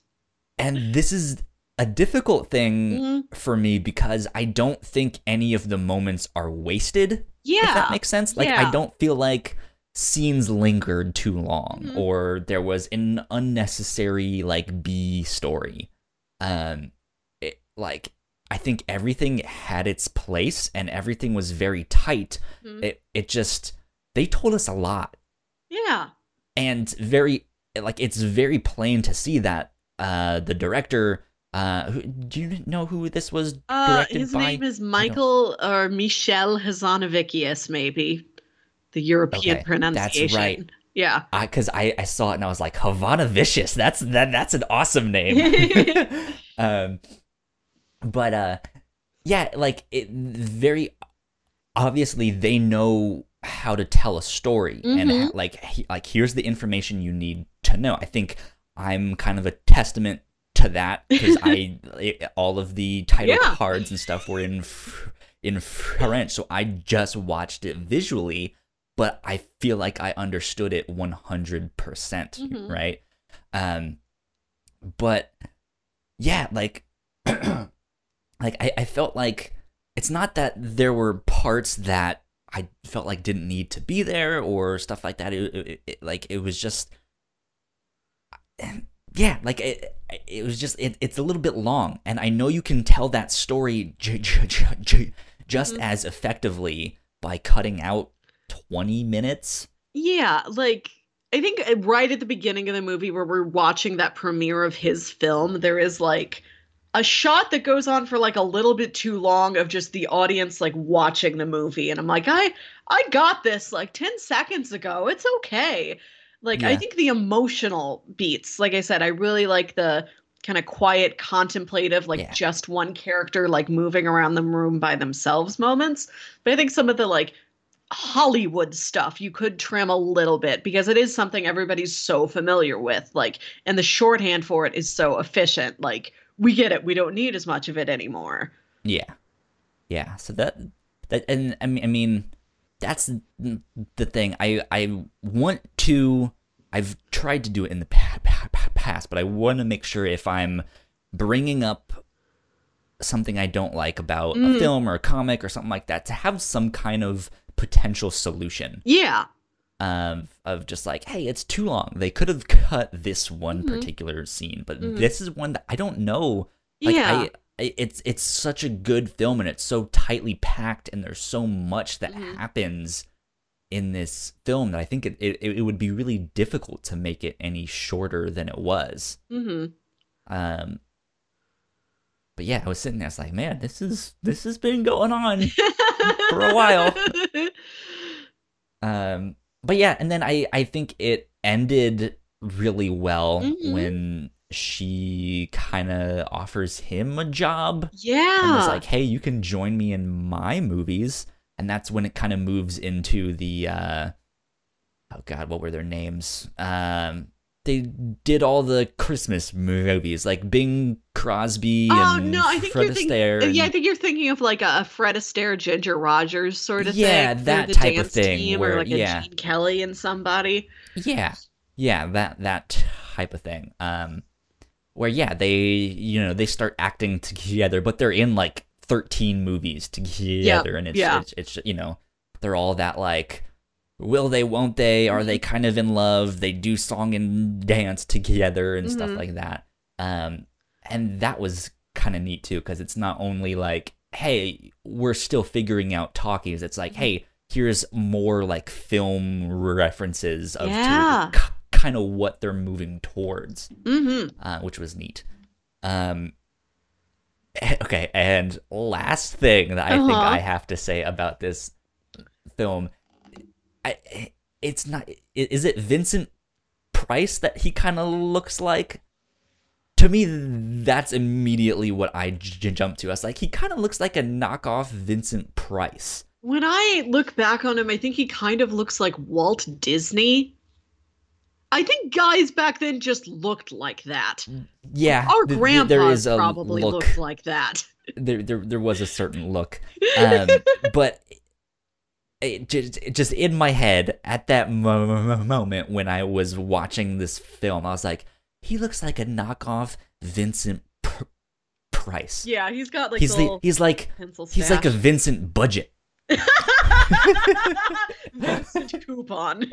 And this is a difficult thing Mhm. for me because I don't think any of the moments are wasted. Yeah. if that makes sense. Like Yeah. I don't feel like scenes lingered too long Mhm. or there was an unnecessary like B story. Um it, like I think everything had its place and everything was very tight. Mhm. It it just they told us a lot yeah. and very like it's very plain to see that uh the director uh who, do you know who this was Uh, directed his by? name is Michael or Michel Hazanavicius, maybe the European Okay, pronunciation. That's right. Yeah. Because I, I saw it and I was like Havana Vicious. That's that that's an awesome name. um, but uh, yeah, like it very obviously they know how to tell a story and Mhm. ha- like he, like here's the information you need to know. I think I'm kind of a testament to that because I it, all of the title Yeah. cards and stuff were in in French, so I just watched it visually but I feel like I understood it 100%, Mhm. right? Um but yeah, like like I, I felt like it's not that there were parts that I felt like didn't need to be there or stuff like that. It, it, it- like it was just yeah, like it, it was just it, it's a little bit long, and I know you can tell that story j- j- j- j- just Mhm. as effectively by cutting out twenty minutes. Yeah, like I think uh, right at the beginning of the movie where we're watching that premiere of his film, there is like a shot that goes on for like a little bit too long of just the audience like watching the movie and I'm like, "I I got this like 10 seconds ago. It's okay." Like I think the emotional beats, like I said, I really like the kind of quiet contemplative like Yeah. just one character like moving around the room by themselves moments. But I think some of the like Hollywood stuff you could trim a little bit because it is something everybody's so familiar with. Like, and the shorthand for it is so efficient. Like, we get it. We don't need as much of it anymore. Yeah, yeah. So that that and I mean, I mean, that's the thing. I I want to. I've tried to do it in the pa- pa- pa- past, but I want to make sure if I'm bringing up something I don't like about Mm. a film or a comic or something like that, to have some kind of potential solution Yeah. of of just like, hey, it's too long. They could have cut this one Mhm. particular scene, but Mhm. this is one that I don't know. Like yeah. I, it's it's such a good film and it's so tightly packed and there's so much that Mhm. happens in this film that I think it, it it would be really difficult to make it any shorter than it was. hmm Um, but yeah, I was sitting there, I was like, man, this is this has been going on. For a while. Um, but yeah, and then I I think it ended really well Mhm. when she kind of offers him a job yeah. and was like, "Hey, you can join me in my movies." And that's when it kind of moves into the uh oh god, what were their names? Um they did all the Christmas movies like Bing Crosby Oh no! I think Fred you're thinking. Astaire. Yeah, I think you're thinking of like a, Fred Astaire, Ginger Rogers sort of Yeah, thing. or that the type of thing where- or like a. Gene Kelly and somebody. Yeah, yeah, that that type of thing. Um, where yeah, they you know they start acting together, but they're in like thirteen movies together, and it's, yeah. it's it's you know they're all that like will they, won't they, are Mm-hmm. they kind of in love? They do song and dance together and stuff Mhm. like that. Um, and that was kind of neat too because it's not only like hey we're still figuring out talkies it's like Mm-hmm. hey here's more like film references of Yeah. k- kind of what they're moving towards hmm uh, which was neat um okay and last thing that i think Uh-huh. i have to say about this film I, it's not. Is it vincent price that he kind of looks like to me that's immediately what i j- jumped to i was like he kind of looks like a knockoff vincent price When I look back on him, I think he kind of looks like Walt Disney. I think guys back then just looked like that. yeah Our th- grandpas there is a probably look looked like that. there, there there was a certain look um, but it just, it just in my head at that mo- mo- moment when I was watching this film, I was like, he looks like a knockoff Vincent Pr- Price. yeah, he's got like he's the he's like he's like a. Vincent Budget. Vincent Coupon.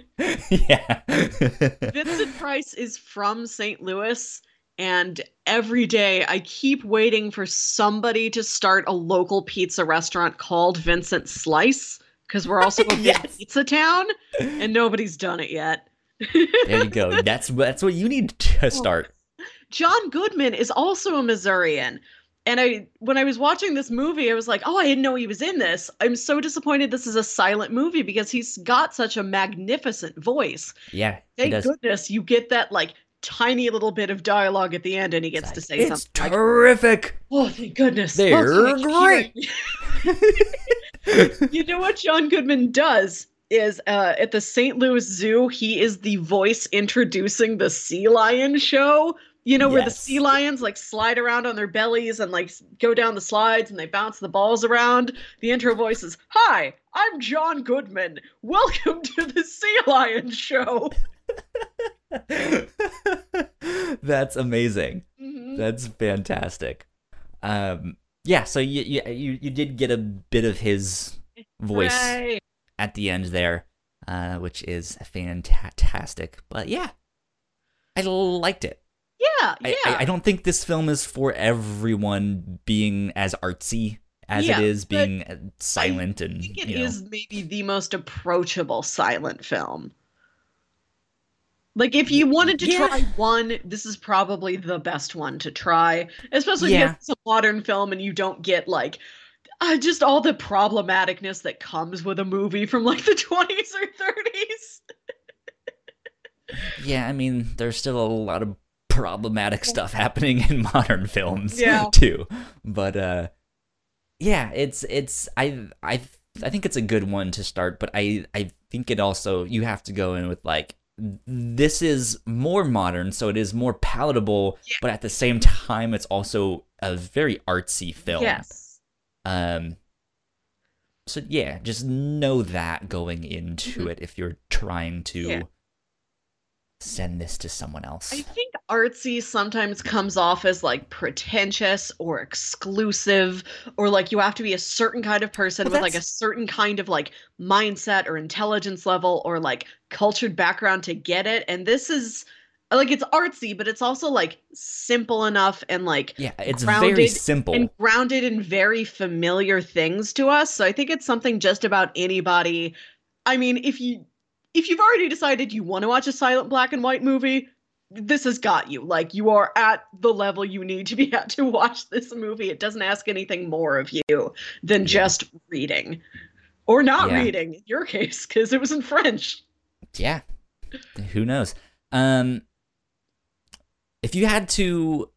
yeah. Vincent Price is from St. Louis, and every day I keep waiting for somebody to start a local pizza restaurant called Vincent Slice because we're also a big Yes. pizza town, and nobody's done it yet. there you go. That's that's what you need to start. John Goodman is also a Missourian. And I when I was watching this movie, I was like, "Oh, I didn't know he was in this." I'm so disappointed this is a silent movie because he's got such a magnificent voice. Yeah, Thank goodness you get that like tiny little bit of dialogue at the end and he gets to say it's something like, terrific. "Oh, thank goodness. They're Oh, you." great. you know what John Goodman does is uh, at the St. Louis Zoo, he is the voice introducing the sea lion show. You know, where the sea lions like slide around on their bellies and like go down the slides and they bounce the balls around. The intro voice is Hi, I'm John Goodman. Welcome to the Sea Lion Show. That's amazing. Mhm. That's fantastic. Um, yeah. So you, you you you did get a bit of his voice Hooray. at the end there, uh, which is fantastic. But yeah, I liked it. Yeah, yeah. I, I, I don't think this film is for everyone being as artsy as Yeah, it is being silent and I think it you know. is maybe the most approachable silent film. Like if you wanted to Yeah. try one, this is probably the best one to try. Especially Yeah. if it's a modern film and you don't get like uh, just all the problematicness that comes with a movie from like the 20s or 30s. Yeah, I mean, there's still a lot of problematic stuff happening in modern films Yeah. too. But uh yeah, it's it's I I I think it's a good one to start, but I I think it also you have to go in with like this is more modern, so it is more palatable, Yeah. but at the same time it's also a very artsy film. Yes. Um so yeah, just know that going into Mhm. it if you're trying to Yeah. Send this to someone else. I think artsy sometimes comes off as like pretentious or exclusive, or like you have to be a certain kind of person Well, with like a certain kind of like mindset or intelligence level or like cultured background to get it. And this is like it's artsy, but it's also like simple enough and like Yeah, it's very simple. and grounded in very familiar things to us. So I think it's something just about anybody. I mean, if you if you've already decided you want to watch a silent black and white movie, this has got you. Like you are at the level you need to be at to watch this movie. It doesn't ask anything more of you than Yeah. just reading. Or not Yeah. reading in your case, because it was in French. yeah. Who knows? Um if you had to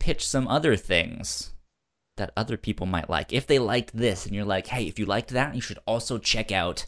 pitch some other things that other people might like, if they liked this and you're like, "Hey, if you liked that, you should also check out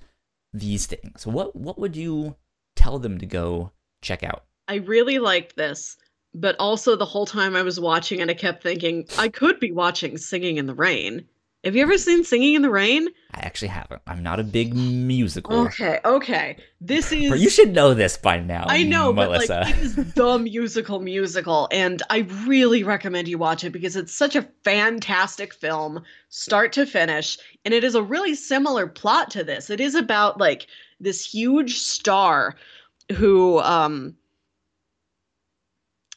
these things." What what would you tell them to go check out? I really liked this, but also the whole time I was watching it, I kept thinking I could be watching Singing in the Rain. Have you ever seen Singing in the Rain? I actually haven't. I'm not a big musical. Okay, okay. This is. You should know this by now. I know, Melissa. but like it is the musical musical, and I really recommend you watch it because it's such a fantastic film, start to finish, and it is a really similar plot to this. It is about like this huge star who um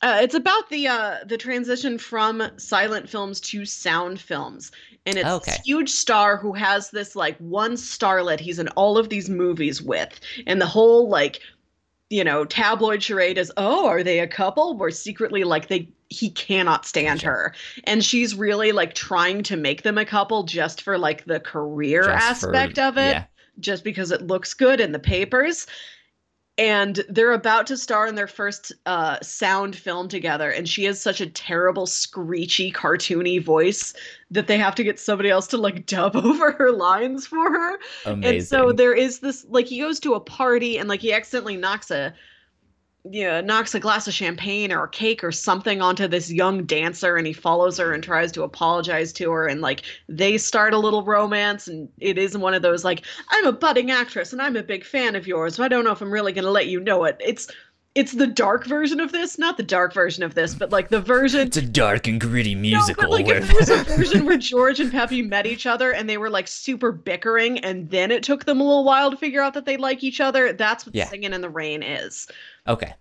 uh, it's about the uh the transition from silent films to sound films and it's Okay. this huge star who has this like one starlet he's in all of these movies with and the whole like you know tabloid charade is oh are they a couple where secretly like they he cannot stand her and she's really like trying to make them a couple just for like the career Just for- aspect of it Yeah. just because it looks good in the papers. And they're about to star in their first uh, sound film together, and she has such a terrible, screechy, cartoony voice that they have to get somebody else to like dub over her lines for her. Amazing. And so there is this like he goes to a party and like he accidentally knocks a yeah, knocks a glass of champagne or a cake or something onto this young dancer and he follows her and tries to apologize to her and like they start a little romance and it is one of those like I'm a budding actress and I'm a big fan of yours, so I don't know if I'm really going to let you know it. It's it's the dark version of this, not the dark version of this, but like the version it's a dark and gritty musical no, but like where if there was a version where George and Peppy met each other and they were like super bickering, and then it took them a little while to figure out that they like each other. That's what Yeah. Singing in the Rain is. Okay,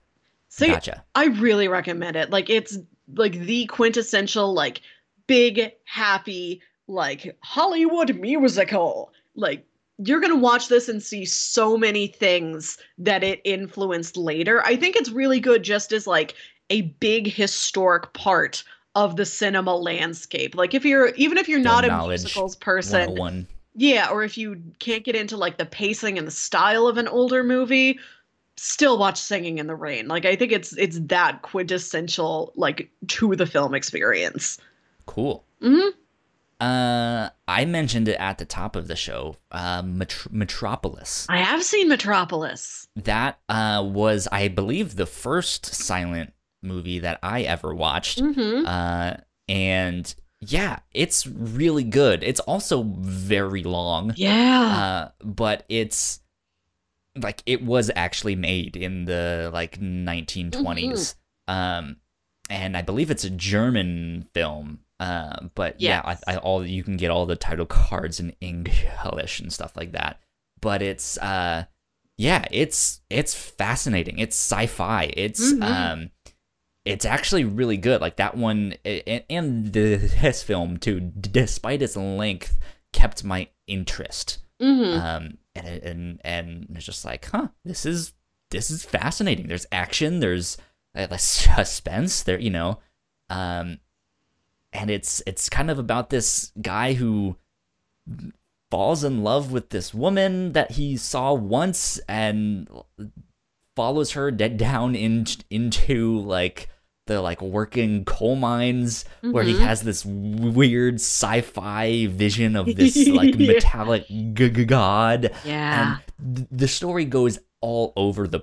So gotcha. I really recommend it. Like it's like the quintessential like big happy like Hollywood musical. Like you're going to watch this and see so many things that it influenced later. I think it's really good just as like a big historic part of the cinema landscape. Like if you're even if you're not a musicals person, yeah, or if you can't get into like the pacing and the style of an older movie, still watch Singing in the Rain. Like I think it's it's that quintessential like to the film experience. Cool. hmm Uh, I mentioned it at the top of the show. Uh, Metro- Metropolis. I have seen Metropolis. That uh was, I believe, the first silent movie that I ever watched. hmm Uh, and yeah, it's really good. It's also very long. Yeah. Uh, but it's like it was actually made in the like 1920s. Mm-hmm. Um, and I believe it's a German film. Uh, but yeah, I, I all you can get all the title cards in English and stuff like that. But it's uh, yeah, it's it's fascinating. It's sci-fi. It's Mhm. um, it's actually really good. Like that one and, and this film too, despite its length, kept my interest. hmm Um, and and and it's just like, huh, this is this is fascinating. There's action, there's uh, suspense, there, you know, um, and it's it's kind of about this guy who falls in love with this woman that he saw once and follows her dead down in, into like the like working coal mines mm-hmm. where he mm-hmm. has this weird sci-fi vision of this like yeah. metallic g- god yeah and th- the story goes all over the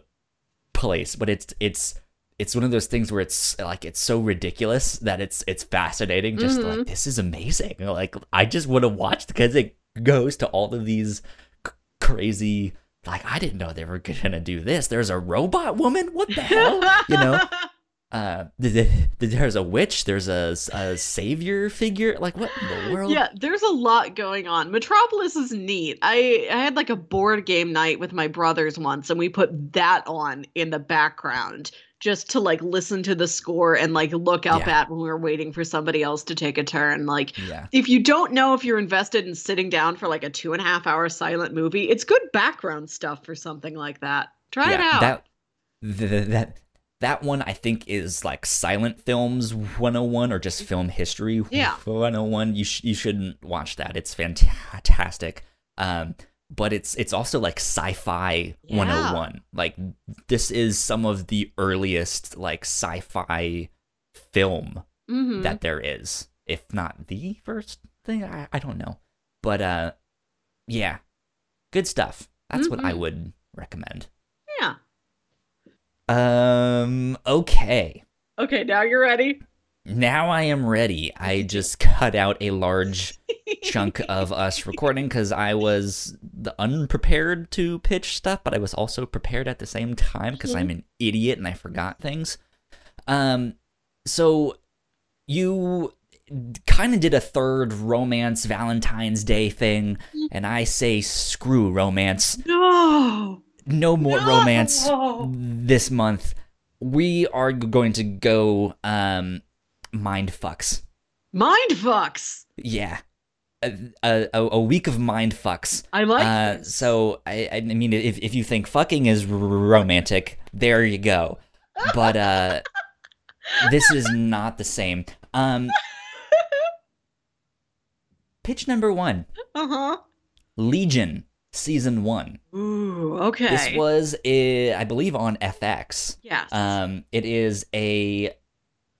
place but it's it's it's one of those things where it's like it's so ridiculous that it's it's fascinating just mm-hmm. like this is amazing like i just want to watch because it goes to all of these c- crazy like i didn't know they were gonna do this there's a robot woman what the hell you know uh, there's a witch, there's a, a savior figure. Like, what in the world? Yeah, there's a lot going on. Metropolis is neat. I, I had like a board game night with my brothers once, and we put that on in the background just to like listen to the score and like look up yeah. at when we were waiting for somebody else to take a turn. Like, yeah. if you don't know if you're invested in sitting down for like a two and a half hour silent movie, it's good background stuff for something like that. Try yeah, it out. That, that that one I think is like silent films 101 or just film history yeah. 101. You sh- you shouldn't watch that. It's fantastic. Um, but it's it's also like sci-fi yeah. 101. Like this is some of the earliest like sci-fi film mm-hmm. that there is, if not the first thing. I, I don't know, but uh, yeah, good stuff. That's mm-hmm. what I mm-hmm. would recommend. Yeah. Um, okay. Okay, now you're ready. Now I am ready. I just cut out a large chunk of us recording because I was unprepared to pitch stuff, but I was also prepared at the same time because I'm an idiot and I forgot things. Um, so you kind of did a third romance Valentine's Day thing, and I say screw romance. No no more no! romance this month. We are going to go um mind fucks. Mind fucks. Yeah. A, a, a week of mind fucks. I like uh, So I I mean if if you think fucking is romantic, there you go. But uh this is not the same. Um Pitch number 1. Uh-huh. Legion season one. Ooh, okay. This was, a, I believe, on FX. Yeah. Um, it is a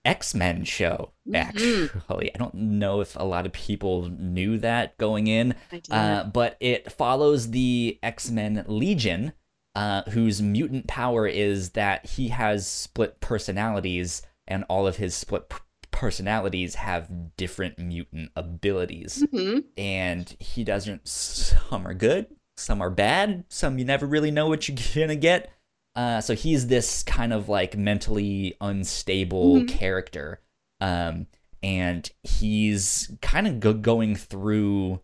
X Men show. Mm-hmm. Actually, mm-hmm. I don't know if a lot of people knew that going in, uh, but it follows the X Men Legion, uh, whose mutant power is that he has split personalities, and all of his split p- personalities have different mutant abilities. Mm-hmm. And he doesn't, some are good, some are bad, some you never really know what you're gonna get. Uh, so he's this kind of like mentally unstable mm-hmm. character, um, and he's kind of go- going through,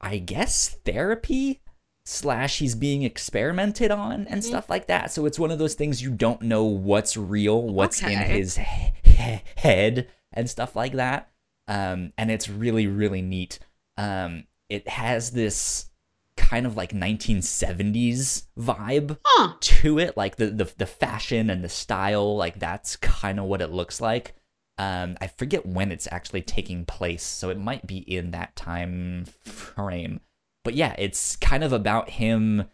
I guess, therapy slash he's being experimented on and mm-hmm. stuff like that. So it's one of those things you don't know what's real, what's okay. in his he- head, and stuff like that. Um, and it's really really neat. Um, it has this kind of like 1970s vibe huh. to it like the, the the fashion and the style like that's kind of what it looks like. Um i forget when it's actually taking place so it might be in that time frame. But yeah it's kind of about him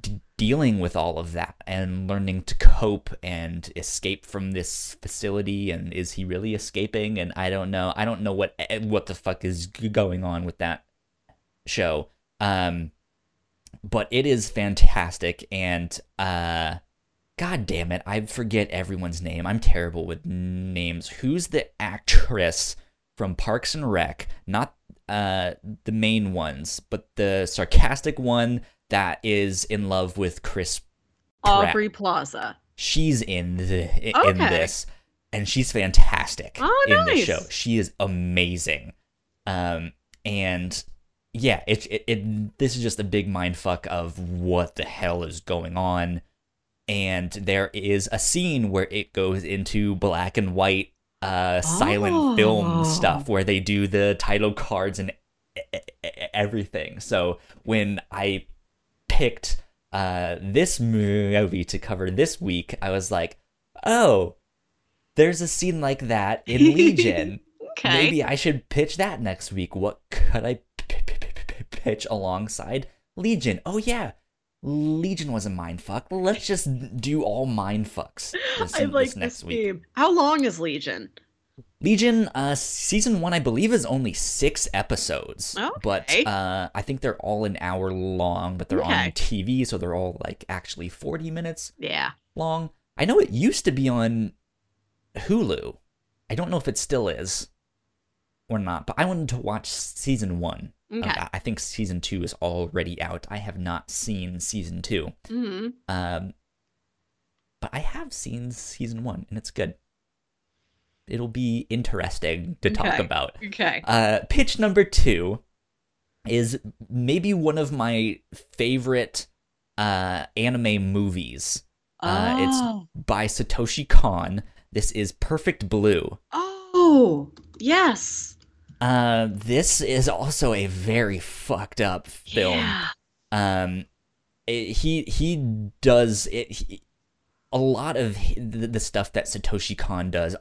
d- dealing with all of that and learning to cope and escape from this facility and is he really escaping? And i don't know. I don't know what eh, what the fuck is going on with that show um, but it is fantastic, and uh, god damn it, I forget everyone's name. I'm terrible with names. Who's the actress from Parks and Rec? Not uh the main ones, but the sarcastic one that is in love with Chris. Pratt. Aubrey Plaza. She's in the in okay. this, and she's fantastic oh, in nice. the show. She is amazing. Um, and yeah, it, it, it this is just a big mind fuck of what the hell is going on. And there is a scene where it goes into black and white uh silent oh. film stuff where they do the title cards and everything. So when I picked uh, this movie to cover this week, I was like, oh, there's a scene like that in Legion. Okay. Maybe I should pitch that next week. What could I p- p- pitch alongside Legion? Oh yeah, Legion was a mindfuck. Let's just do all mindfucks this, I like this next this week. How long is Legion? Legion, uh, season one, I believe, is only six episodes. But Okay. uh, I think they're all an hour long, but they're Okay. on TV, so they're all like actually 40 minutes Yeah. long. I know it used to be on Hulu. I don't know if it still is or not, but I wanted to watch season one. Okay. Uh, I think season two is already out. I have not seen season two. hmm Um, but I have seen season one, and it's good. It'll be interesting to talk Okay. about. Okay. Uh, pitch number two is maybe one of my favorite uh, anime movies. Uh, it's oh. by Satoshi Kon. This is Perfect Blue. Oh. Yes. Uh, this is also a very fucked up film. Yeah. um it, he he does it he, a lot of the, the stuff that satoshi Kon does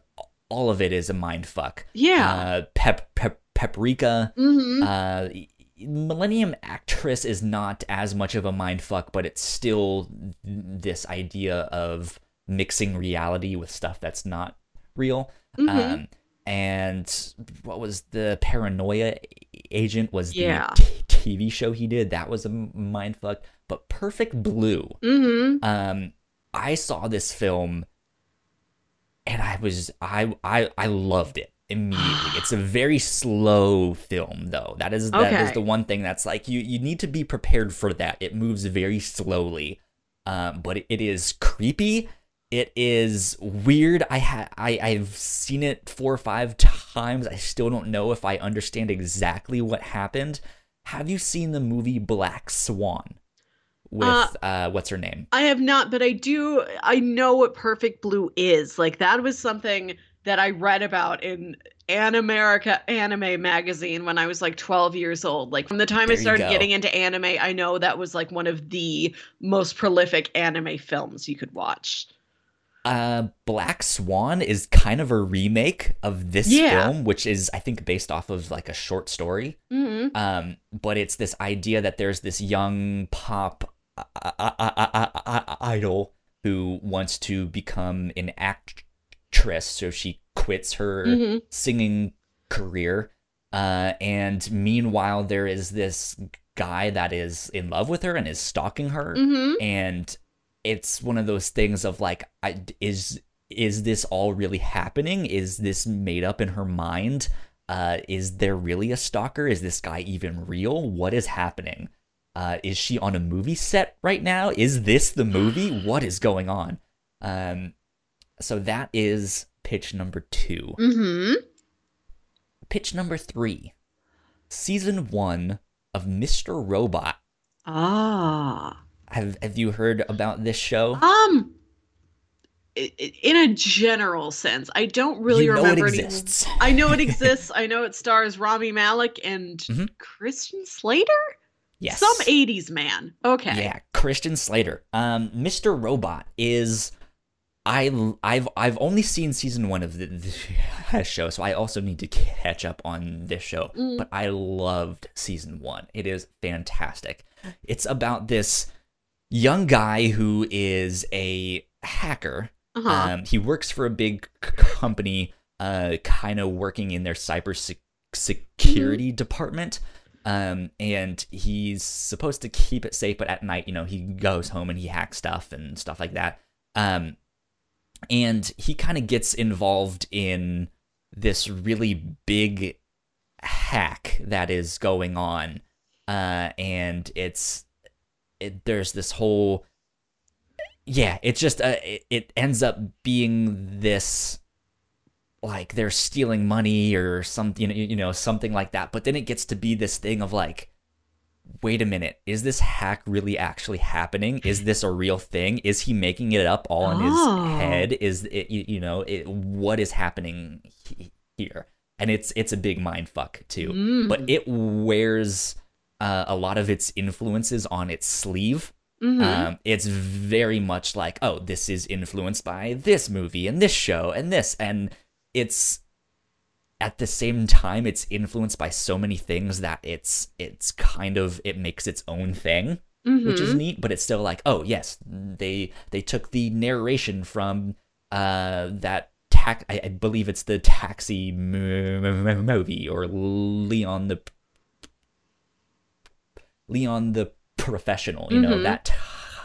all of it is a mind fuck Yeah. uh pep pep paprika mm-hmm. uh millennium actress is not as much of a mind fuck but it's still this idea of mixing reality with stuff that's not real Mhm. um and what was the paranoia agent was the Yeah. t- TV show he did that was a mind fuck but perfect blue mm-hmm. um I saw this film and I was I I I loved it immediately. it's a very slow film though. That is that is Okay. the one thing that's like you you need to be prepared for that. It moves very slowly. Um but it, it is creepy. It is weird. I ha- I I've seen it four or five times. I still don't know if I understand exactly what happened. Have you seen the movie Black Swan with uh, what's her name? I have not, but I do. I know what Perfect Blue is. Like that was something that I read about in Animerica Anime magazine when I was like 12 years old. Like from the time There I started getting into anime, I know that was like one of the most prolific anime films you could watch. Uh, Black Swan is kind of a remake of this Yeah. film, which is I think based off of like a short story. hmm Um, but it's this idea that there's this young pop uh, uh, uh, uh, uh, idol who wants to become an actress, so she quits her hmm singing career. Uh, and meanwhile, there is this guy that is in love with her and is stalking her hmm and it's one of those things of like I, is is this all really happening? Is this made up in her mind? Uh is there really a stalker? Is this guy even real? What is happening? Uh is she on a movie set right now? Is this the movie? What is going on? Um so that is pitch number 2 hmm pitch number 3 season 1 of Mr. Robot. Ah. Have have you heard about this show Um. In a general sense, I don't really you know remember it any- exists I know it exists. I know it stars Rami Malek and Mhm. Christian Slater. yes Some 80s man. Okay. Yeah, Christian Slater. Um, Mr. Robot is I I've I've only seen season one of the, the show, so I also need to catch up on this show. Mm. But I loved season one. It is fantastic. It's about this young guy who is a hacker. Uh-huh. Um, he works for a big c- company, uh, kind of working in their cyber sec- security department. Um, and he's supposed to keep it safe, but at night, you know, he goes home and he hacks stuff and stuff like that. Um, and he kind of gets involved in this really big hack that is going on. Uh, and it's it, there's this whole yeah it's just uh, it, it ends up being this like they're stealing money or something you know, you know something like that. But then it gets to be this thing of like wait a minute is this hack really actually happening? Is this a real thing? Is he making it up all in Oh. his head? Is it you, you know it, what is happening he- here? And it's it's a big mind fuck too. Mm. but it wears uh, a lot of its influences on its sleeve Mhm. Um, it's very much like, oh, this is influenced by this movie and this show and this, and it's at the same time it's influenced by so many things that it's it's kind of it makes its own thing, which is Mhm. neat. But it's still like, oh yes, they they took the narration from uh that tax. I, I believe it's the Taxi mo- mo- movie or Leon the Leon the Professional. You know Mhm. that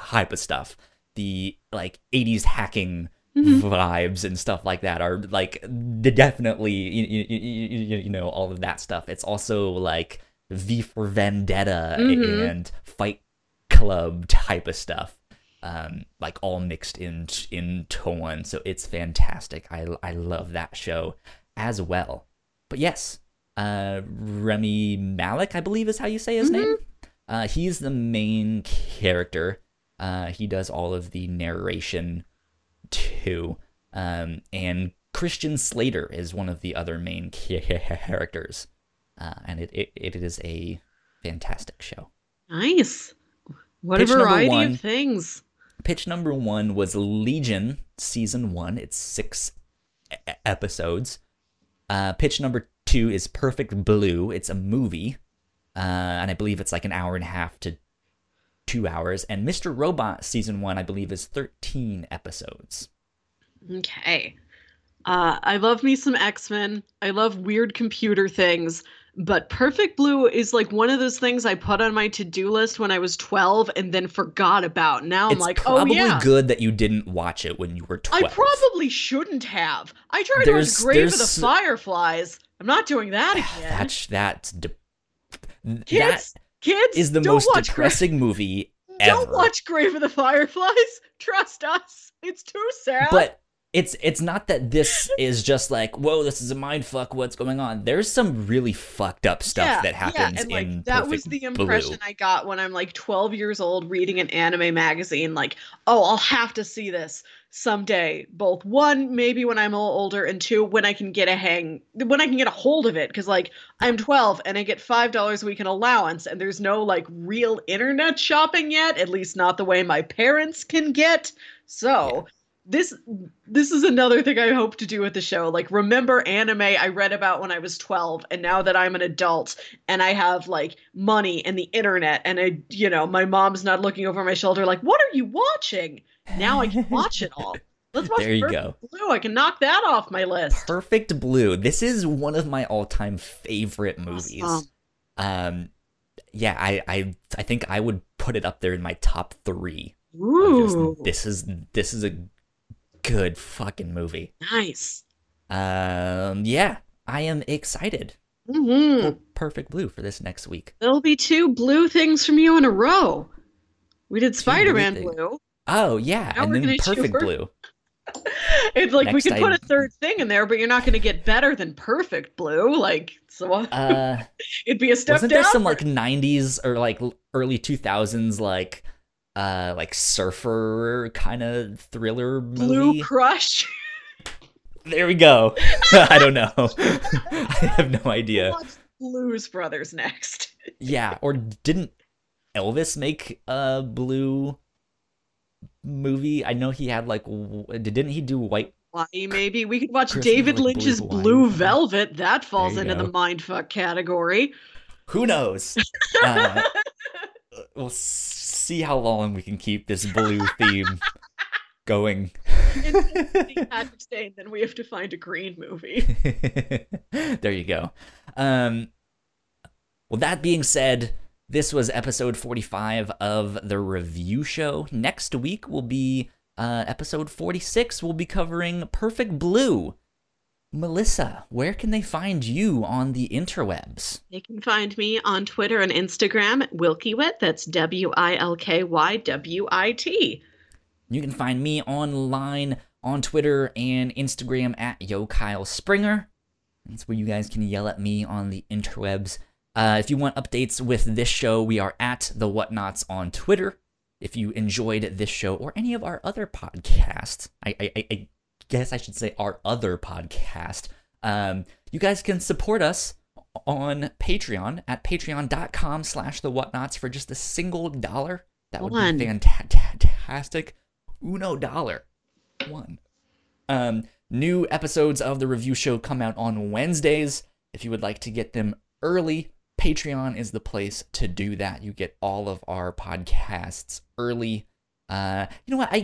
type of stuff. The like '80s hacking Mhm. vibes and stuff like that are like definitely you, you, you, you know all of that stuff. It's also like V for Vendetta Mhm. and Fight Club type of stuff, um, like all mixed in into one. So it's fantastic. I I love that show as well. But yes, uh, Remy Malek, I believe is how you say his Mhm. name. Uh, he's the main character. Uh, he does all of the narration too. Um, and Christian Slater is one of the other main characters. Uh, and it, it, it is a fantastic show. Nice. What Pitch a variety one. of things. Pitch number one was Legion season one. It's six episodes. Uh, pitch number two is Perfect Blue. It's a movie, uh, and I believe it's like an hour and a half to two hours. And Mr. Robot season one, I believe, is thirteen episodes. Okay. Uh, I love me some X Men. I love weird computer things. But Perfect Blue is like one of those things I put on my to do list when I was 12 and then forgot about. Now I'm it's like, oh, yeah. It's probably good that you didn't watch it when you were twelve. I probably shouldn't have. I tried There's- to watch Grave of the Fireflies. I'm not doing that again. That's that's de- that kids, kids, is the most watch Gra- depressing movie Don't watch Grave of the Fireflies. Trust us. It's too sad. But it's it's not that this is just like whoa, this is a mind fuck. What's going on? There's some really fucked up stuff yeah, that happens yeah, and like that was the impression Blue. I got when I'm like 12 years old reading an anime magazine. Like, oh, I'll have to see this someday. Both one, maybe when I'm a little older, and two, when I can get a hang, when I can get a hold of it. Because like I'm 12 and I get five dollars a week in allowance, and there's no like real internet shopping yet. At least not the way my parents can get. So. This this is another thing I hope to do with the show. Like remember anime I read about when I was 12 and now that I'm an adult and I have like money and the internet and I you know, my mom's not looking over my shoulder like, "What are you watching?" Now I can watch it all. Let's watch There you Perfect go. Blue. I can knock that off my list. Perfect Blue. This is one of my all-time favorite movies. Awesome. Um, yeah, I I I think I would put it up there in my top three. of just, this is this is a good fucking movie. nice. Um, yeah, I am excited hmm Perfect Blue for this next week. There'll be two blue things from you in a row. We did Spider-Man things. blue. Oh yeah, Now and then Perfect Blue. It's like we Next could put I- a third thing in there, but you're not going to get better than Perfect Blue. Like, so Uh, it'd be a step wasn't down. there some like '90s or like early 2000s like uh like surfer kind of thriller movie. Blue? Crush? There we go. I don't know. I have no idea. Watch Blues Brothers next. Yeah, or didn't Elvis make a blue movie? I know he had like didn't he do white maybe we could watch Christmas, David Lynch's Blue Blue, Velvet. That falls into the mindfuck category. who knows? Uh, we'll see how long we can keep this blue theme going. St. Patrick's Day, then we have to find a green movie. there you go. Um, well, that being said, this was episode 45 of the review show. Next week will be uh, episode 46. We'll be covering Perfect Blue. Melissa, where can they find you on the interwebs? They can find me on Twitter and Instagram at Wilkywit. That's W I L K Y W I T. You can find me online on Twitter and Instagram at Yo Kyle Springer. That's where you guys can yell at me on the interwebs. Uh, if you want updates with this show, we are at the Whatnauts on Twitter. If you enjoyed this show or any of our other podcasts, I, I, I- I guess I should say our other podcast, um, you guys can support us on Patreon at patreon.com slash the Whatnauts for just a single dollar That would One. be fantastic. Uno dollar. One. Um, new episodes of the review show come out on Wednesdays. If you would like to get them early, Patreon is the place to do that. You get all of our podcasts early. Uh, you know what? I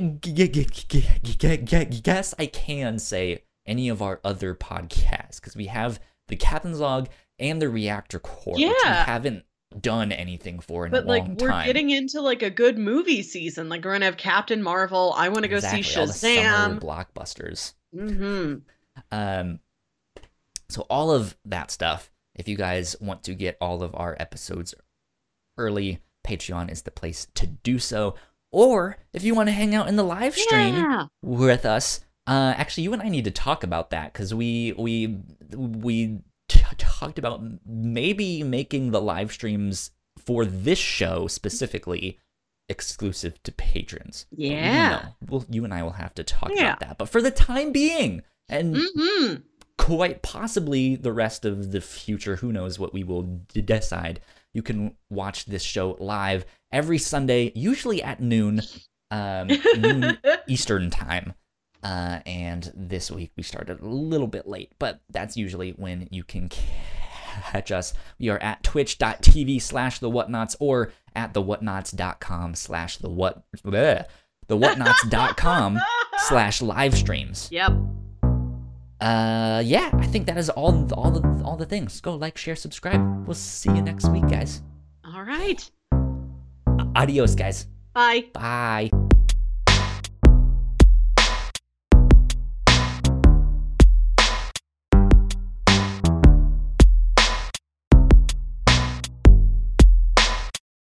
guess I can say any of our other podcasts because we have the Captain's Log and the Reactor Core, which we Yeah. haven't done anything for in But a like long we're time. getting into like a good movie season. Like we're gonna have Captain Marvel. I want to go exactly, see all the Shazam. blockbusters. Mm-hmm. Um, so all of that stuff. If you guys want to get all of our episodes early, Patreon is the place to do so. Or if you want to hang out in the live stream Yeah. with us, uh, actually, you and I need to talk about that because we we we t- talked about maybe making the live streams for this show specifically exclusive to patrons. Yeah. Well, you and I will have to talk Yeah. about that. But for the time being, and Mm-hmm. quite possibly the rest of the future. Who knows what we will d- decide. You can watch this show live every Sunday, usually at noon, um, noon Eastern time. Uh, and this week we started a little bit late, but that's usually when you can catch us. We are at twitch.tv slash the Whatnauts or at the Whatnauts.com slash the what bleh, the Whatnauts.com slash live streams. Yep. Uh, yeah, I think that is all all the all the things. Go like, share, subscribe. We'll see you next week, guys. All right. Adios, guys. Bye. Bye.